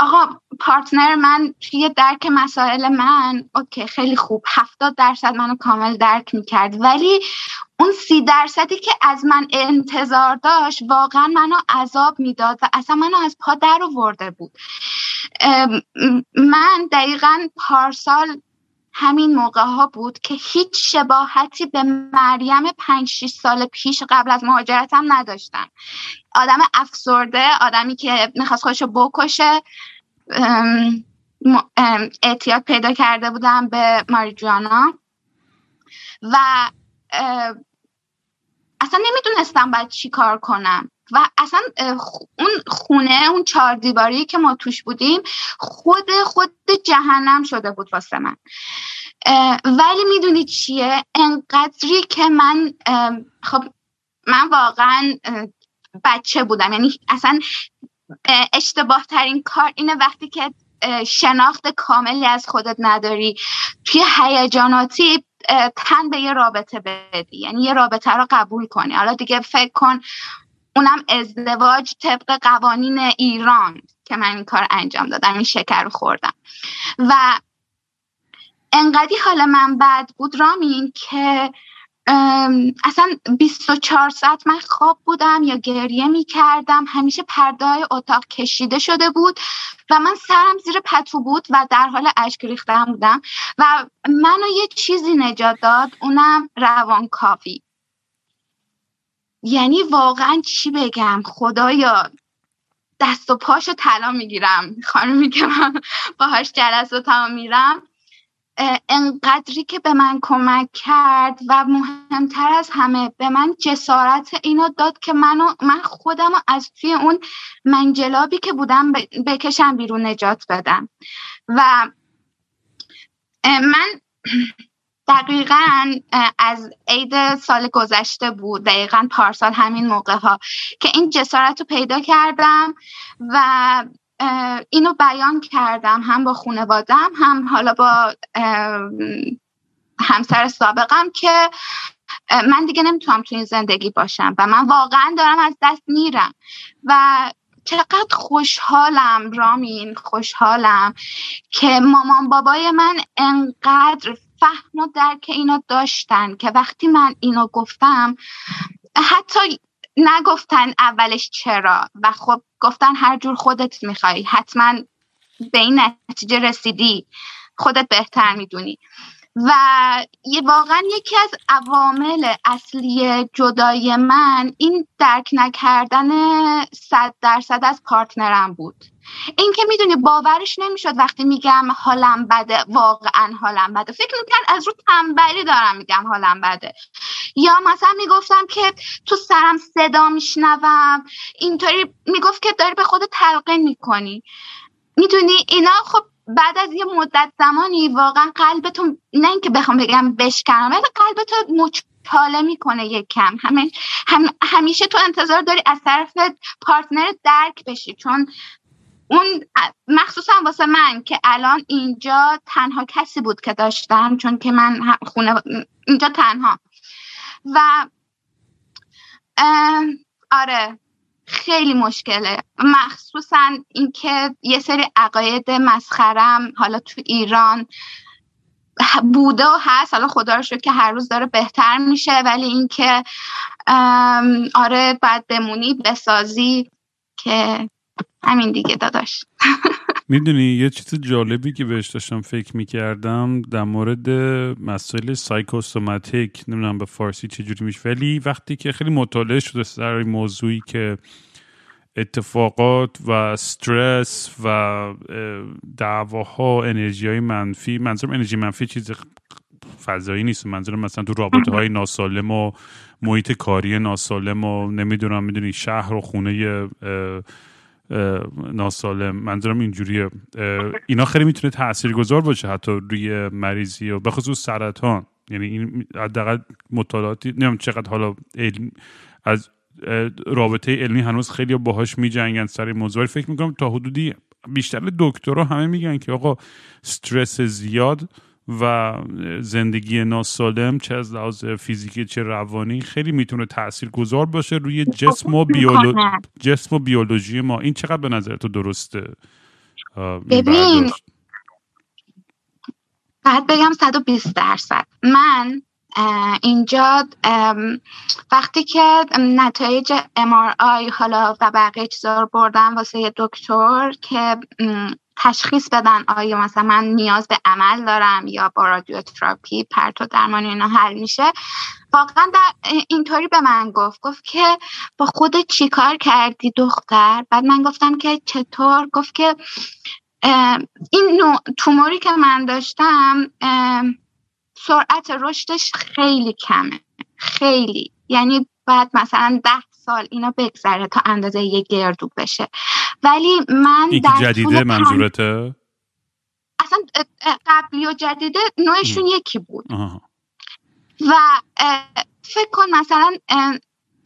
آقا partner من توی درک مسائل من okay خیلی خوب. هفتاد درصد منو کامل درک می‌کرد. ولی اون سی درصدی که از من انتظار داشت واقعا منو عذاب می‌داد و اصلا منو از پا در ورده بود. من دقیقا پارسال همین موقع ها بود که هیچ شباهتی به مریم پنج شیش سال پیش قبل از مهاجرتم نداشتم. آدم افسرده آدمی که می‌خواست خودشو بکشه. اعتیاد پیدا کرده بودم به ماریجوانا و اصلا نمی‌دونستم باید چی کار کنم و اصلا اون خونه اون چهار دیواری که ما توش بودیم خود خود جهنم شده بود واسه من. ولی می‌دونی چیه؟ انقدری که من خب من واقعا بچه بودم. یعنی اصلا اشتباه ترین کار اینه وقتی که شناخت کاملی از خودت نداری. توی هیجاناتی تن به یه رابطه بدی. یعنی یه رابطه رو قبول کنی. حالا دیگه فکر کن اونم ازدواج طبق قوانین ایران که من این کار انجام دادم این شکر خوردم. و انقدی حال من بد بود رامین که اصلا 24 ساعت من خواب بودم یا گریه می کردم همیشه پرده اتاق کشیده شده بود و من سرم زیر پتو بود و در حال اشک ریختم بودم و منو یه چیزی نجات داد اونم روانکاوی یعنی واقعا چی بگم؟ خدایا دست و پاشو طلا می‌گیرم. خانمی که من باهاش جلسات میرم انقدری که به من کمک کرد و مهمتر از همه به من جسارت اینو داد که منو من خودم از توی اون منجلابی که بودم بکشم بیرون نجات بدم. و من دقیقا از عید سال گذشته بود دقیقا پارسال همین موقع ها که این جسارت رو پیدا کردم و اینو بیان کردم هم با خانوادم هم حالا با همسر سابقم که من دیگه نمی‌تونم تو این زندگی باشم و من واقعا دارم از دست میرم. و چقدر خوشحالم رامین خوشحالم که مامان بابای من انقدر فهم و درک اینو داشتن که وقتی من اینو گفتم حتی نگفتن اولش چرا و خب گفتن هر جور خودت می‌خوای. حتما به این نتیجه رسیدی. خودت بهتر می‌دونی. و یه واقعا یکی از عوامل اصلی جدای من این درک نکردن صد درصد از پارتنرم بود. این که می‌دونی باورش نمی‌شد وقتی میگم حالم بده واقعا حالم بده. فکر می‌کرد از رو تنبلی دارم میگم حالم بده. یا مثلا می‌گفتم که تو سرم صدا میشنوم اینطوری می‌گفت که داری به خود تلقین می‌کنی. می‌دونی اینا خب بعد از یه مدت زمانی واقعا قلبتون نه اینکه بخوام بگم بشکنم ولی قلبتو مچاله می‌کنه یک کم. هم همیشه تو انتظار داری از طرف پارتنر درک بشی چون اون مخصوصا واسه من که الان اینجا تنها کسی بود که داشتم چون که من خونه اینجا تنها. و آره خیلی مشکله. مخصوصا اینکه یه سری عقاید مسخرم حالا تو ایران بوده و هست. حالا خدا رو که هر روز داره بهتر میشه ولی اینکه آره باید بمونی بسازی که همین دیگه داداش. می‌دونی یه چیز جالبی که بهش داشتم فکر می‌کردم در مورد مسائل سایکوسوماتیک نمی‌دونم به فارسی چجوری میشه ولی وقتی که خیلی مطالعه شده سر موضوعی که اتفاقات و استرس و دعواها انرژی های منفی منظورم انرژی منفی چیز فضایی نیست. منظورم مثلا تو رابطه های ناسالم و محیط کاری ناسالم و نمی‌دونم می‌دونی شهر و خونه ناسالم. منظورم اینجوریه. اینا خیلی می‌تونه تاثیرگذار باشه حتی روی مریضی و بخصوص سرطان. یعنی این حداقل مطالعاتی نمی‌دونم چقدر حالا علم از رابطه علمی هنوز خیلی باهاش میجنگن سر موضوع. فکر می‌کنم تا حدودی بیشتر دکترها همه میگن که آقا استرس زیاد و زندگی ناسالم چه از لحاظ فیزیکی چه روانی خیلی می‌تونه تأثیر گذار باشه روی جسم و, بیولو... جسم و بیولوژی ما. این چقدر به نظر تو درسته ببین بعد بگم 120 درصد. من اینجا وقتی که نتایج MRI حالا و بقیه چیزا رو بردم واسه دکتر که تشخیص بدن آیا مثلا من نیاز به عمل دارم یا با رادیوتراپی پرتو درمان اینا حل میشه. واقعا در اینطوری به من گفت. گفت که با خودت چیکار کردی دختر؟ بعد من گفتم که چطور؟ گفت که این نوع توموری که من داشتم سرعت رشدش خیلی کمه. خیلی. یعنی بعد مثلا ده سال اینا بگذره تا اندازه یه گردو بشه. ولی من این در جدیده منظورته؟ اصلا قبلی و جدیده نوعشون یکی بود. و فکر کن مثلا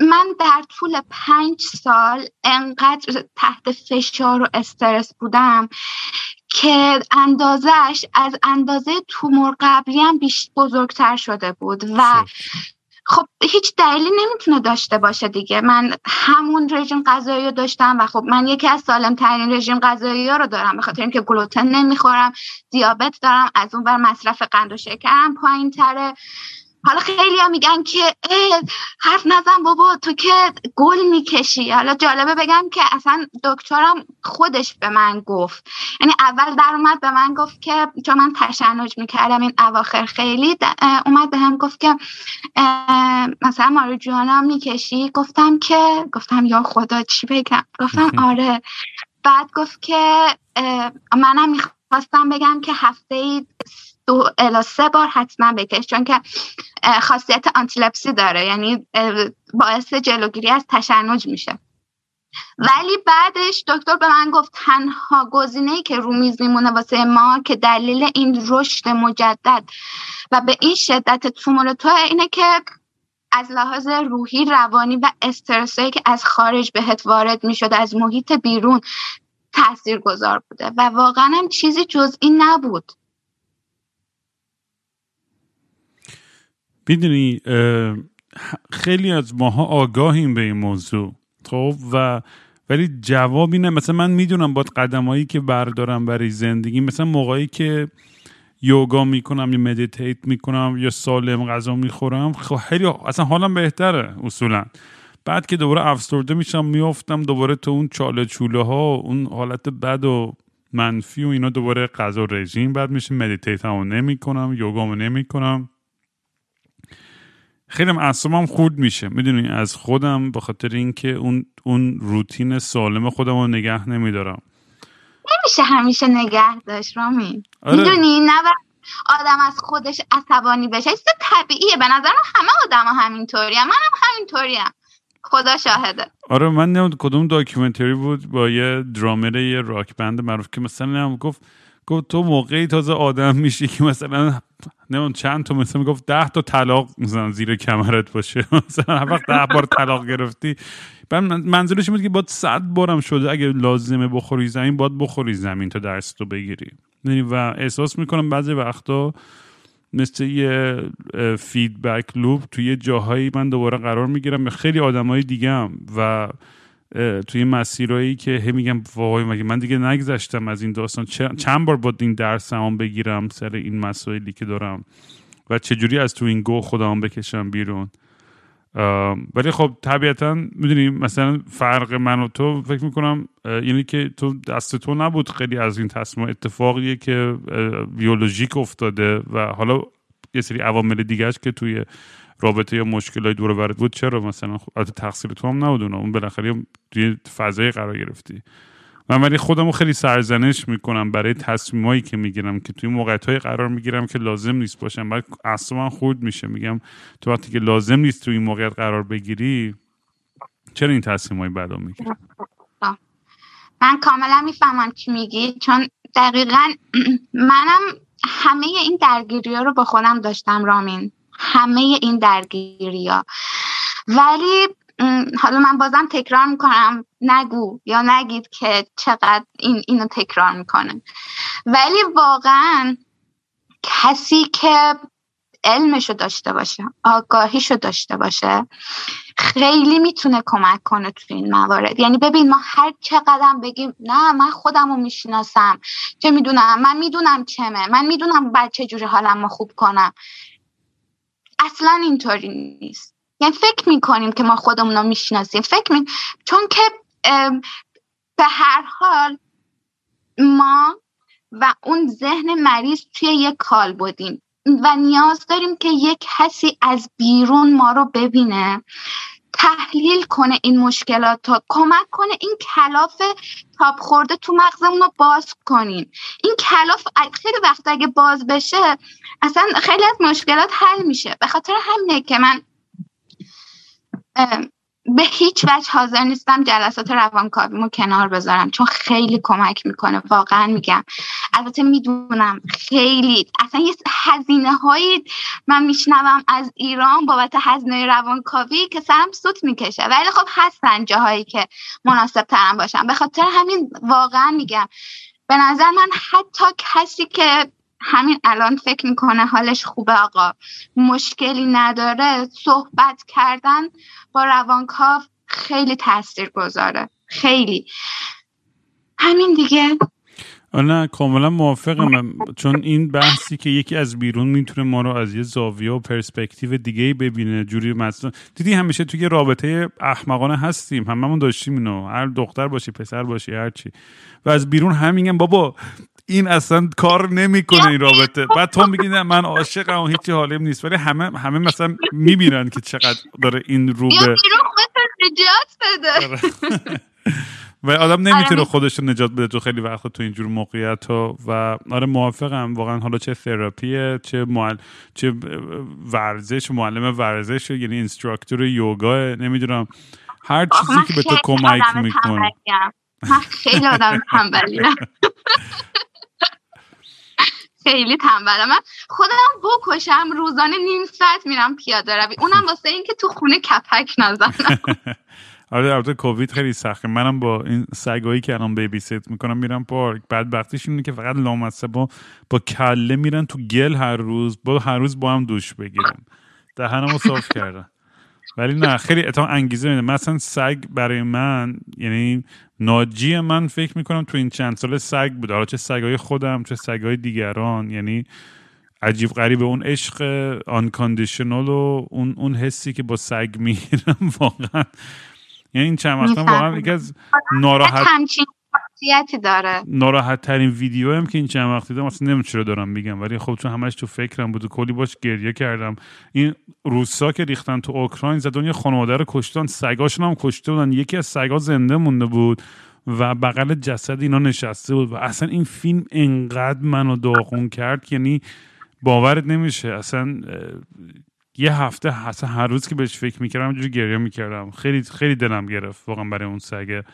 من در طول پنج سال انقدر تحت فشار و استرس بودم که اندازش از اندازه تومور قبلی هم بزرگتر شده بود. و خب هیچ دلیلی نمی‌تونه داشته باشه دیگه. من همون رژیم غذایی رو داشتم و خب من یکی از سالم ترین رژیم غذایی رو دارم. به خاطر اینکه گلوتن نمی‌خورم دیابت دارم از اون بر مصرف قند و شکرم پایین تره حالا خیلی هم میگن که حرف نزن بابا تو که گل می‌کشی. حالا جالبه بگم که اصلا دکترم خودش به من گفت. یعنی اول در اومد به من گفت که چون من تشنج می‌کردم این اواخر خیلی اومد به هم گفت که مثلا ماروجوانا می‌کشی؟ گفتم که گفتم یا خدا چی بگم؟ گفتم آره. بعد گفت که منم می‌خواستم بگم که هفته ای دو الا سه بار حتما بکش چون که خاصیت آنتیلپسی داره یعنی باعث جلوگیری از تشنج میشه. ولی بعدش دکتر به من گفت تنها گزینه که رو میز میمونه واسه ما که دلیل این رشد مجدد و به این شدت تومور تو اینه که از لحاظ روحی روانی و استرسایی که از خارج بهت وارد می‌شد از محیط بیرون تاثیر گذار بوده. و واقعا هم چیزی جز این نبود. می‌دونی خیلی از ماها آگاهیم به این موضوع خب؟ و ولی جوابی نه مثلا من می‌دونم با قدمایی که بردارم برای زندگی مثلا موقعی که یوگا می‌کنم یا meditate می‌کنم یا سالم غذا می‌خورم خب خیلی اصلا حالم بهتره اصولا. بعد که دوباره افسرده میشم میافتم دوباره تو اون چاله چوله ها اون حالت بد و منفی و اینا دوباره غذا رژیم بعد میشه meditate هم نمی‌کنم یوگا نمی‌کنم. خیلی اعصابم خورد میشه. می‌دونی از خودم به خاطر اینکه اون اون روتین سالم خودم رو نگه نمیدارم. نمیشه همیشه نگه داشت رامین. آره. می‌دونی؟ نه آدم از خودش عصبانی بشه. است طبیعیه. به نظر همه آدم ها همینطوری هم. منم همینطوریم. خدا شاهده. آره من نمید کدوم داکیومنتری بود با یه درامر یه راک بند معروف که مثلا هم گفت گفت تو موقعی تازه آدم میشی که مثلا نمون چند تا مثلا می‌گفت ده تا طلاق مثلا زیر کمرت باشه. مثلا هر وقت ده بار طلاق گرفتی. منظورش بود که باید صد بارم شده اگه لازمه بخوری زمین باید بخوری زمین تا درس تو بگیری. یعنی و احساس می‌کنم بعضی وقتا مثل یه فیدبک لوپ توی جاهایی من دوباره قرار می‌گیرم. خیلی آدمای دیگه هم و توی مسیرهایی که هی میگم وای مگه من دیگه نگذشتم از این داستان؟ چند بار باید این درس هم بگیرم سر این مسائلی که دارم؟ و چجوری از تو این گو خودم بکشم بیرون؟ ولی خب طبیعتا می‌دونی مثلا فرق من و تو فکر می‌کنم یعنی که تو دست تو نبود خیلی از این تصمیم اتفاقیه که بیولوژیک افتاده و حالا یه سری عوامل دیگهش که توی رابطه یا مشکلای دور برد بود چرا مثلا خب تقصیر تو هم نبود اون بالاخره توی فضای قرار گرفتی. من ولی خودمو خیلی سرزنش می‌کنم برای تصمیمایی که می‌گیرم که توی موقعیت های قرار می‌گیرم که لازم نیست باشم. بعد اصلا خورد میشه. میگم تو وقتی که لازم نیست توی این موقعیت قرار بگیری چرا این تصمیم های بدا می‌گیری؟ من کاملا می‌فهمم چی میگی. چون دقیقا منم همه این درگیری ها رو با خودم داشتم رامین. همه این درگیری ها ولی حالا من بازم تکرار می‌کنم نگو یا نگید که چقدر این اینو تکرار می‌کنه. ولی واقعا کسی که علمشو داشته باشه آگاهیشو داشته باشه خیلی می‌تونه کمک کنه تو این موارد. یعنی ببین ما هر چقدر بگیم نه من خودم رو می‌شناسم. چه می‌دونم؟ من می‌دونم چمه. من می‌دونم بعد چه جوری حالم رو خوب کنم. اصلا اینطوری نیست. یعنی فکر می‌کنیم که ما خودمون رو می‌شناسیم. فکر می... چون که به هر حال ما و اون ذهن مریض توی یک کال بودیم و نیاز داریم که یک کسی از بیرون ما رو ببینه. تحلیل کنه این مشکلات رو کمک کنه این کلاف تاب خورده تو مغزمون رو باز کنیم این کلاف خیلی وقت اگه باز بشه اصلا خیلی از مشکلات حل میشه. به خاطر همینه که من به هیچ وجه حاضر نیستم جلسات روانکاویمو کنار بذارم چون خیلی کمک می‌کنه واقعا میگم. البته می‌دونم خیلی اصلا یه هزینه هایی من میشنوم از ایران بابت هزینه روانکاوی که سرم سوت می‌کشه. ولی خب هستن جاهایی که مناسب ترم باشم. به خاطر همین واقعا میگم. به نظر من حتی کسی که همین الان فکر می‌کنه حالش خوبه آقا. مشکلی نداره. صحبت کردن با روانکاو خیلی تاثیر گذاره خیلی. همین دیگه. نه کاملا موافقم. چون این بحثی که یکی از بیرون می‌تونه ما رو از یه زاویه و پرسپکتیو دیگه ببینه. جوری مثلا دیدی همیشه توی رابطه احمقانه هستیم. هممون داشتیم اینو. هر دختر باشی پسر باشی هر چی. و از بیرون هم بابا این اصلا کار نمی‌کنه این رابطه. بعد تو میگی نه من عاشقم و هیچی حالیم نیست. ولی همه همه مثلا می‌بینن که چقدر داره این رو به نجات بده. آره. و آدم نمی‌تونه آره. خودش رو نجات بده. تو خیلی وقت تو اینجور موقعیت ها و آره موافقم. واقعا حالا چه تراپیه چه معل... چه ورزش معلم ورزش یعنی اینستراکتور یوگا نمی‌دونم. هر چیزی که به تو کمک می‌کنه. خیلی آدم تنبلیم خیلی تنبلم. من خودم بکشم روزانه نیم ساعت میرم پیاده روی. اونم واسه اینکه تو خونه کپک نزنم. آره البته کووید خیلی سخته. منم با این سگایی که الان بیبی ست می‌کنم میرم پارک. بعد وقتیش اینه که فقط لامصبا با با کله میرن تو گل هر روز با هر روز با هم دوش بگیرن دهنمو صاف کردن. ولی نه خیلی اتفاق انگیزه میده. مثلا سگ برای من یعنی ناجی من فکر می‌کنم تو این چند سال سگ بوده. حالا چه سگای خودم چه سگای دیگران. یعنی عجیب غریب اون عشق آنکاندیشنال و اون اون حسی که با سگ می‌گیرم واقعا. یعنی این چند وقتا واقعا یکی از ناراحت داره. ناراحت ترین ویدیو هم که این چند وقت دیدم اصلا نمی‌دونم چرا دارم میگم ولی خب چون همش تو فکرم بود و کلی باش گریه کردم. این روسا که ریختن تو اوکراین زدن یه خانواده رو کشتن سگاشون هم کشته بودن. یکی از سگا زنده مونده بود و بغل جسد اینا نشسته بود و اصلا این فیلم انقدر منو داغون کرد یعنی باورت نمیشه. اصلا یه هفته اصلا هر روز که بهش فکر می‌کردم اینجوری گریه می‌کردم. خیلی خیلی دلم گرفت واقعا برای اون سگه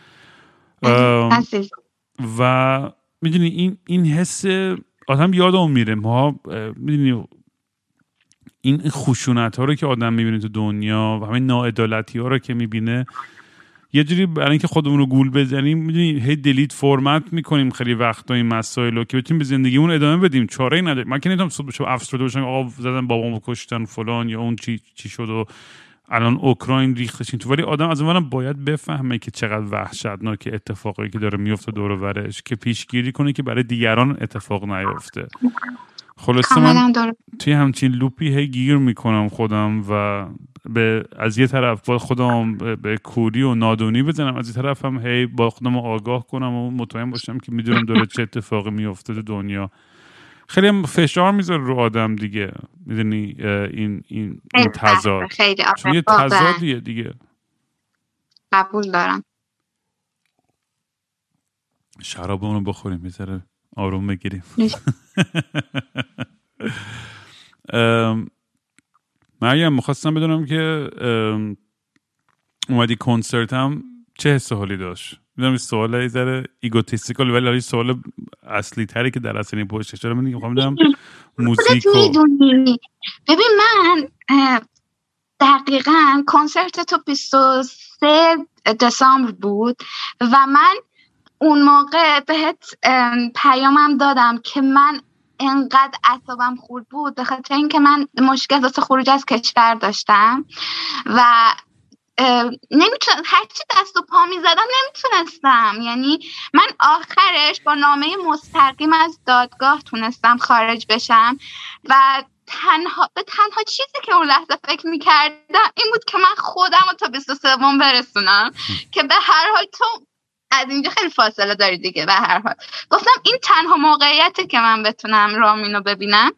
و می‌دونی این این حس آدم یادم میره. ما می‌دونی این خشونت ها رو که آدم می‌بینه تو دنیا و همین ناعدالتی ها رو که می‌بینه یه جوری برای اینکه خودمون رو گول بزنیم می‌دونی هی دلیت فرمت می‌کنیم خیلی وقتا این مسائل رو که بتونیم به زندگیمون ادامه بدیم. چاره ای نداریم. من که نمی‌تونم صبح بشم افسرده باشم آقا زدن بابامو کشتن فلان یا اون چی چی شد و الان اوکراین ریختش تو. ولی آدم از اونم باید بفهمه که چقدر وحشتناک اتفاقی که داره میفته دور ورش که پیشگیری کنه که برای دیگران اتفاق نیفته. خلاصه من توی همچین لوپی هی گیر می‌کنم خودم و به از یه طرف با خودم به کوری و نادونی بزنم از یه طرف هم هی با خودم آگاه کنم و مطمئن باشم که می‌دونم داره چه اتفاقی میفته دنیا. خیلی هم فشار می‌ذاره رو آدم دیگه. می‌دونی این این, این تضاد. خیلی چون یه تضادیه دیگه. قبول دارم. شراب اونو بخوریم می‌ذاره آروم بگیریم. مریم می‌خواستم بدونم که اومدی کنسرت هم چه حس حالی داشت؟ می‌دونم سوال یه ذره egotistical ولی حالا سوال اصلی تری که در اصل این پشتش داره من می‌خوام بدونم موزیک ببین من دقیقا کنسرت تو 23 دسامبر بود و من اون موقع بهت ام، پیامم دادم که من انقدر اعصابم خورد بود به خاطر اینکه من مشکل واسه خروج از کشور داشتم و نمی‌تونم هرچی دست و پا می‌زدم نمی‌تونستم. یعنی من آخرش با نامه مستقیم از دادگاه تونستم خارج بشم و تنها به تنها چیزی که اون لحظه فکر می‌کردم این بود که من خودم رو تا 23 برسونم. که به هر حال تو از اینجا خیلی فاصله داری دیگه به هر حال. گفتم این تنها موقعیتی که من بتونم رامین رو ببینم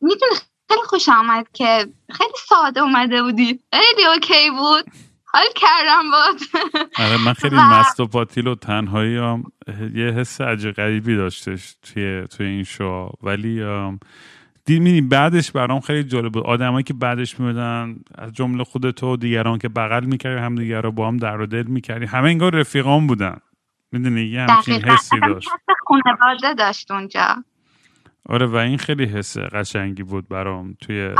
می‌دونی خیلی خوش آمد که خیلی ساده اومده بودی. خیلی اوکی بود. حال کردم بود آره من خیلی و... مست و پاتیل و تنهایی هم یه حس عجیب غریبی داشتش توی, توی این شو. ولی میدیم بعدش برام خیلی جالب بود. آدمایی که بعدش میدن از جمله خودت و دیگران که بغل می‌کردی هم دیگر رو با هم در و دل می‌کردی. همه انگار رفیقان بودن. می‌دونی یه همچین حسی داشت. خانواده داشت اونجا. آره و این خیلی حس قشنگی بود برام توی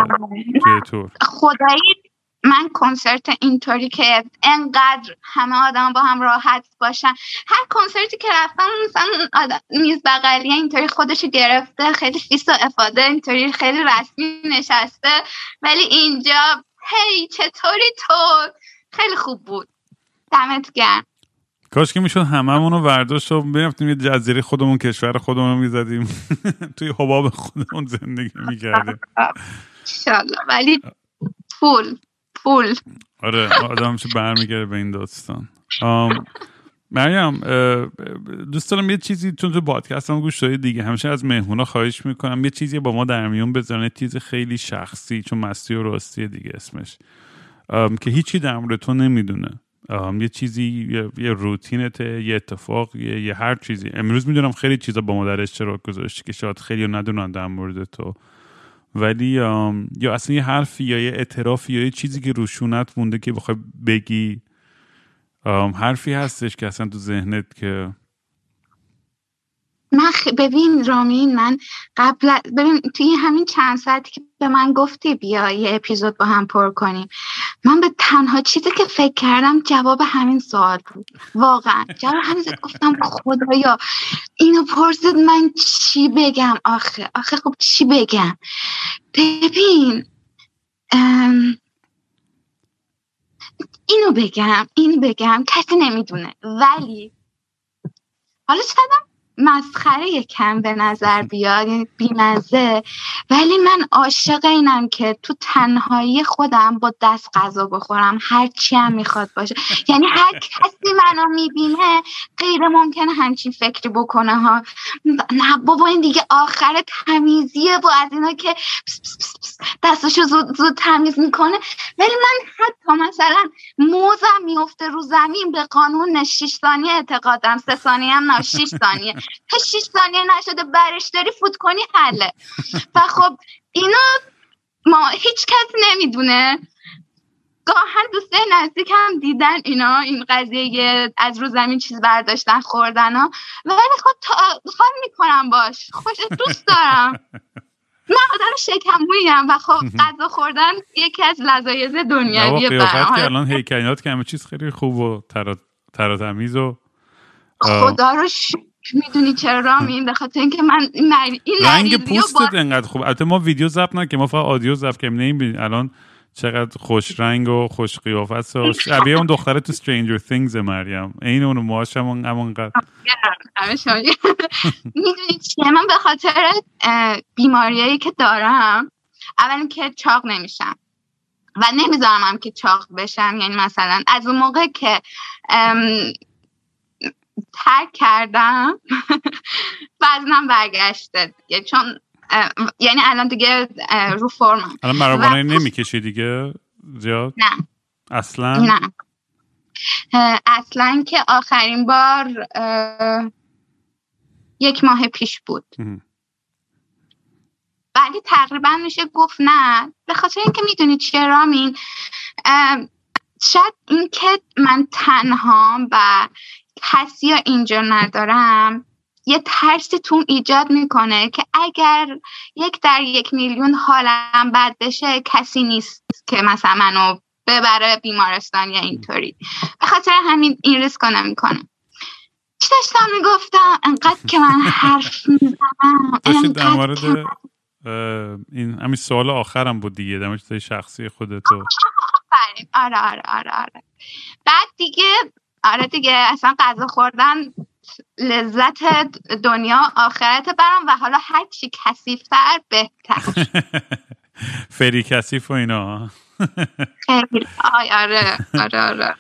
توی تور. خدایی من کنسرت اینطوری که انقدر همه آدم با هم راحت باشن. هر کنسرتی که رفتم مثلا آدم میز بغلیه اینطوری خودشو گرفته خیلی فیس و افاده اینطوری خیلی رسمی نشسته. ولی اینجا هی چطوری تو؟ خیلی خوب بود. دمت گرم. کاش که می‌شد هممون رو ورداشت و برفتیم یه جزیره خودمون کشور خودمون رو می‌زدیم. توی حباب خودمون زندگی می‌کردیم. ولی پول پول. آره آدم چه برمیگرده به این داستان. مریم دوست دارم یه چیزی چون تو پادکست هم گوش داری دیگه. همیشه از مهمونا خواهش می‌کنم. یه چیزی با ما در میون بزنه چیز خیلی شخصی چون مستی و راستی دیگه اسمش. که هیچی در مورد تو نمی‌دونه. یه چیزی یه, یه روتینته یه اتفاق یه, یه هر چیزی. امروز می‌دونم خیلی چیزا با ما در اشتراک گذاشتی که شاید خیلی ندونن در مورد تو. ولی یا اصلا یه حرفی یا یه اعترافی یا یه چیزی که روشونت مونده که بخوای بگی حرفی هستش که اصلا تو ذهنت که من خ... ببین رامین من قبل ببین توی همین چند ساعتی که به من گفتی بیا یه اپیزود با هم پر کنیم. من به تنها چیزی که فکر کردم جواب همین سوال بود. واقعا. جواب همین گفتم خدایا اینو پرسید من چی بگم؟ آخه آخه خب چی بگم؟ ببین ام... اینو بگم اینو بگم کسی نمی‌دونه. ولی حالا شدم مسخره کم به نظر بیاد یعنی بیمزه. ولی من عاشق اینم که تو تنهایی خودم با دست غذا بخورم. هر چی هم می‌خواد باشه. یعنی هر کسی منو می‌بینه غیر ممکنه همچین فکری بکنه ها. نه بابا این دیگه آخر تمیزیه و از اینا که دستشو زود, زود تمیز می‌کنه. ولی من حتی مثلا موزم میفته رو زمین به قانون 6 ثانیه اعتقادم. سه ثانیه هم نه 6 ثانیه. تا 6 ثانیه نشده برش داری فوت کنی حله. و خب اینو ما هیچ کس نمی‌دونه. گاهن دوستای نزدیک هم دیدن اینا این قضیه از رو زمین چیز برداشتن خوردن ها. ولی خب تا حال می‌کنم باش. خوش دوست دارم. من آدم شکموییم و خب غذا خوردن یکی از لذایز دنیویه برام که الان هیکلیات که همه چیز خیلی خوب و تر تمیز و خدا رو می‌دونی چرا رامین به خاطر اینکه من این رنگ پوستت انقدر خوب. البته ما ویدیو ضبط نکنیم ما فقط آدیو ضبط کنیم نمی‌بینیم الان چقدر خوش رنگ و خوش قیافه است و شبیه اون دختره تو Stranger Things مریم. این اون موهاش هم همونقدر می‌دونی چیه؟ من به خاطر بیماریایی که دارم اول که چاق نمیشم. و نمی‌ذارم هم که چاق بشم. یعنی مثلا از اون موقع که ترک کردم. وزنم برگشته دیگه. چون یعنی الان دیگه رو فرمم الان مرابانه نمی‌کشی دیگه زیاد؟ نه. اصلا؟ نه. اصلا که آخرین بار یک ماه پیش بود. ولی تقریبا میشه گفت نه. به خاطر اینکه می‌دونی چیه رامین شاید اینکه من تنها و کسی اینجا ندارم یه ترسی تو ایجاد می‌کنه که اگر یک در یک میلیون حالم بد بشه کسی نیست که مثلا منو ببره بیمارستان یا اینطوری. به خاطر همین این ریسک نمی‌کنم چی داشتم می‌گفتم؟ انقدر که من حرف می‌زنم در مورد این همین سوال آخرم بود دیگه در شخصی خودتو. آره آره آره آره. بعد دیگه آره دیگه اصلا غذا خوردن لذت دنیا آخرت برام و حالا هر چی کسیفتر بهتر. فری کسیف و اینا. خیلی. آره آره آره.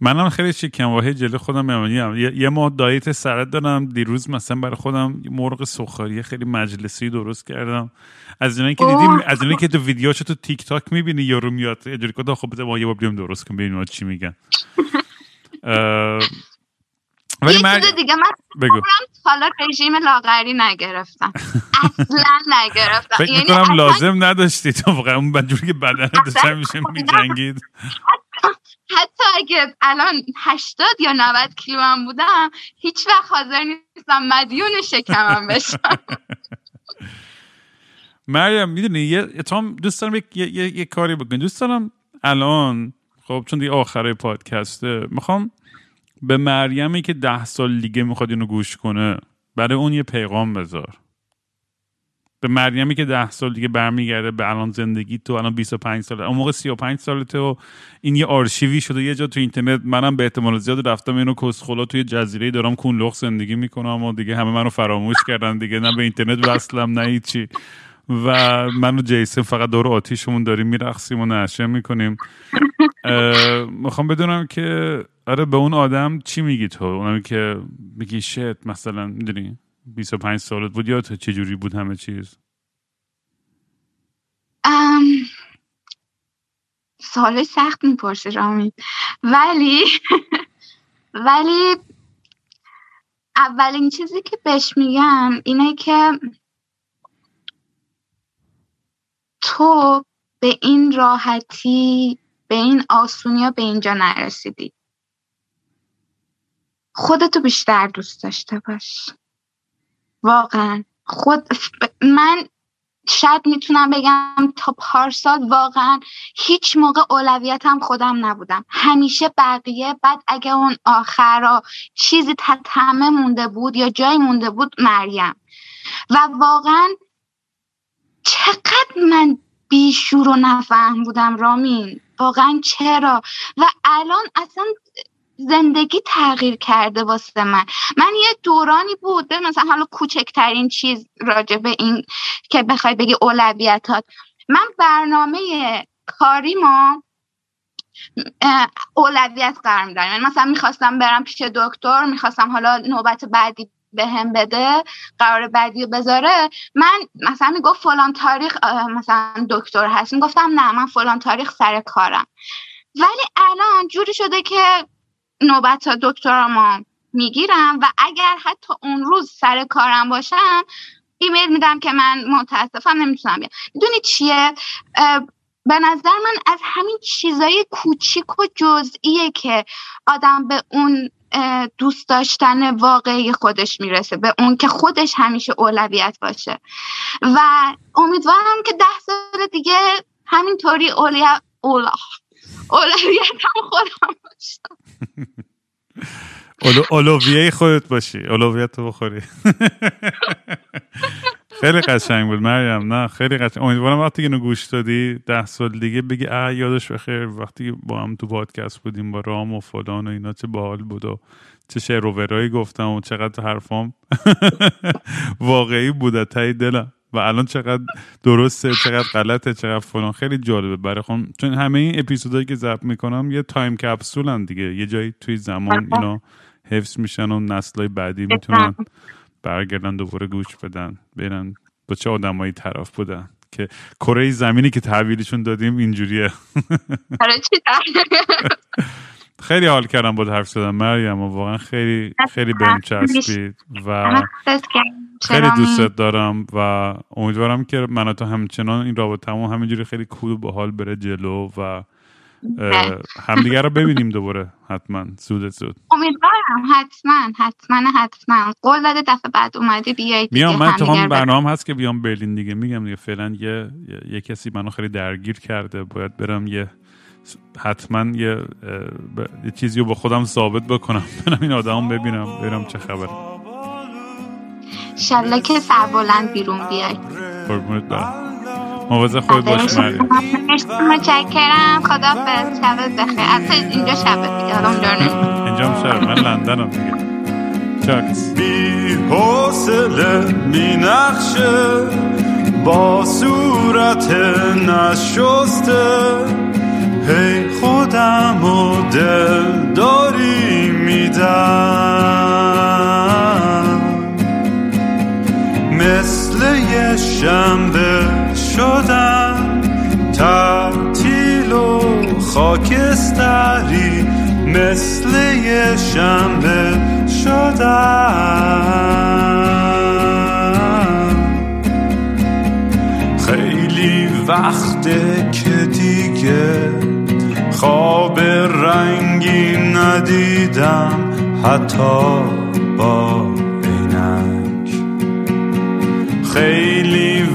منم خیلی شکم واهی جلو خودم میامونیم یه, یه ماه دایت سرد دارم. دیروز مثلا برای خودم مرغ سخاری خیلی مجلسی درست کردم. از اینایی که دیدیم از اینایی که تو ویدیوشو تو تیک تاک می‌بینی یارو میاد اجوری خب ما یه بار درست کنیم ببینیم چی میگن. ولی من دیگه من بگو. حالا رژیم لاغری نگرفتم. اصلا نگرفتم. فکر یعنی می‌کنم لازم نداشتی تو واقعا اون بجوری که بدنه داشته میشه میجنگید حتی اگه الان 80 یا 90 کیلو هم بودم هیچ وقت حاضر نیستم مدیون شکمم بشم. مریم می‌دونی یه تام دوست دارم یه, یه،, یه،, کاری بکنی. دوست دارم الان خب چون دیگه آخره پادکسته می‌خوام به مریمی که ده سال دیگه می‌خواد اینو گوش کنه برای اون یه پیغام بذار. به مریمی که ده سال دیگه برمیگرده به الان زندگی تو الان 25 ساله اون موقع 35 سالته و این یه آرشیوی شده یه جا تو اینترنت منم به احتمال زیاد رفتم اینو کسخلا توی جزیره دارم کونلخ زندگی می‌کنم و دیگه همه منو فراموش کردن دیگه نه به اینترنت وصلم نه هیچی. و من و جیسن فقط دور آتیشمون داریم میرقصیم و نشه می‌کنیم. می‌خوام بدونم که آره به اون آدم چی میگی تو؟ اونم که میگی شت مثلا می‌دونی 25 سالت بود یا تو چجوری بود همه چیز؟ سال سخت می‌پرسی رامین ولی ولی اولین چیزی که بهش میگم اینه که تو به این راحتی به این آسونی به اینجا نرسیدی. خودتو بیشتر دوست داشته باش. واقعا. خود من شاید می‌تونم بگم تا پارسال واقعا هیچ موقع اولویتم خودم نبودم. همیشه بقیه بعد اگه اون آخرا چیزی تمه مونده بود یا جایی مونده بود مریم. و واقعا چقدر من بیشور و نفهم بودم رامین؟ واقعا چرا؟ و الان اصلا زندگی تغییر کرده واسه من. من یه دورانی بود مثلا حالا کوچکترین چیز راجع به این که بخوای بگی اولویتات. من برنامه کاری ما اولویت قرار میدارم یعنی مثلا می‌خواستم برم پیش دکتر می‌خواستم حالا نوبت بعدی به هم بده قرار بعدی بذاره. من مثلا می‌گفت فلان تاریخ مثلا دکتر هست. می‌گفتم نه من فلان تاریخ سر کارم. ولی الان جوری شده که نوبت ما می‌گیرم و اگر حتی اون روز سر کارم باشم ایمیل میدم که من متاسفم نمی‌تونم بیام. می‌دونی چیه؟ به نظر من از همین چیزای کوچیک و جزئیه که آدم به اون دوست داشتن واقعی خودش می‌رسه به اون که خودش همیشه اولویت باشه. و امیدوارم که ده سال دیگه همینطوری اولویت هم خودم باشم اولویه خودت باشی. اولویت رو بخوری. خیلی قشنگ بود مریم. نه خیلی قشنگ. امیدوارم وقتی اینو گوش دادی ده سال دیگه بگی اه یادش بخیر وقتی با هم تو پادکست بودیم با رام و فلان و اینا چه باحال بود و چه شعر گفتم و چقدر حرفام واقعی بود. تای دلم. و الان چقدر درسته چقدر غلطه چقدر فلان. خیلی جالبه برای خون چون همه این اپیزودهایی که ضبط می‌کنم یه تایم کپسولن دیگه. یه جایی توی زمان اینا حفظ میشن و نسلای بعدی می‌تونن برگردن دوباره گوش بدن برن با چه آدمایی طرف بودن که کره زمینی که تحویلشون دادیم اینجوریه. خیلی حال کردم بود حرف زدم مریم و واقعا خیلی خیلی بهم چسبید و خیلی دوستت دارم و امیدوارم که من تو همچنان این رابطه همون همینجوری خیلی کول و حال بره جلو و همدیگه رو ببینیم دوباره حتما زود زود. امیدوارم حتما حتما حتما. قول داده دفعه بعد اومدی بیای میام من تو هم برنامه هست که بیام برلین دیگه. میگم دیگه فعلا یه یه کسی منو خیلی درگیر کرده. باید برم یه حتما یه, یه چیزی رو با خودم ثابت بکنم. برم این آدم ببینم برم چه خبر شله که سربلند بیرون بیای. قربونت برم. مواظب خود باش مریم. متشکرم. خدا به شبت بخیر. اصلا اینجا شبه دیگه حالا اونجا اینجا هم شب من لندنم دیگه. چاکس بی حوصله بی نقشه با صورت نشسته. هی خودم و دل داری میدم. مثل یه شنبه شدم تعطیل و خاکستری مثل یه شنبه شدم. خیلی وقته که دیگه خواب رنگی ندیدم حتی با عینک. خیلی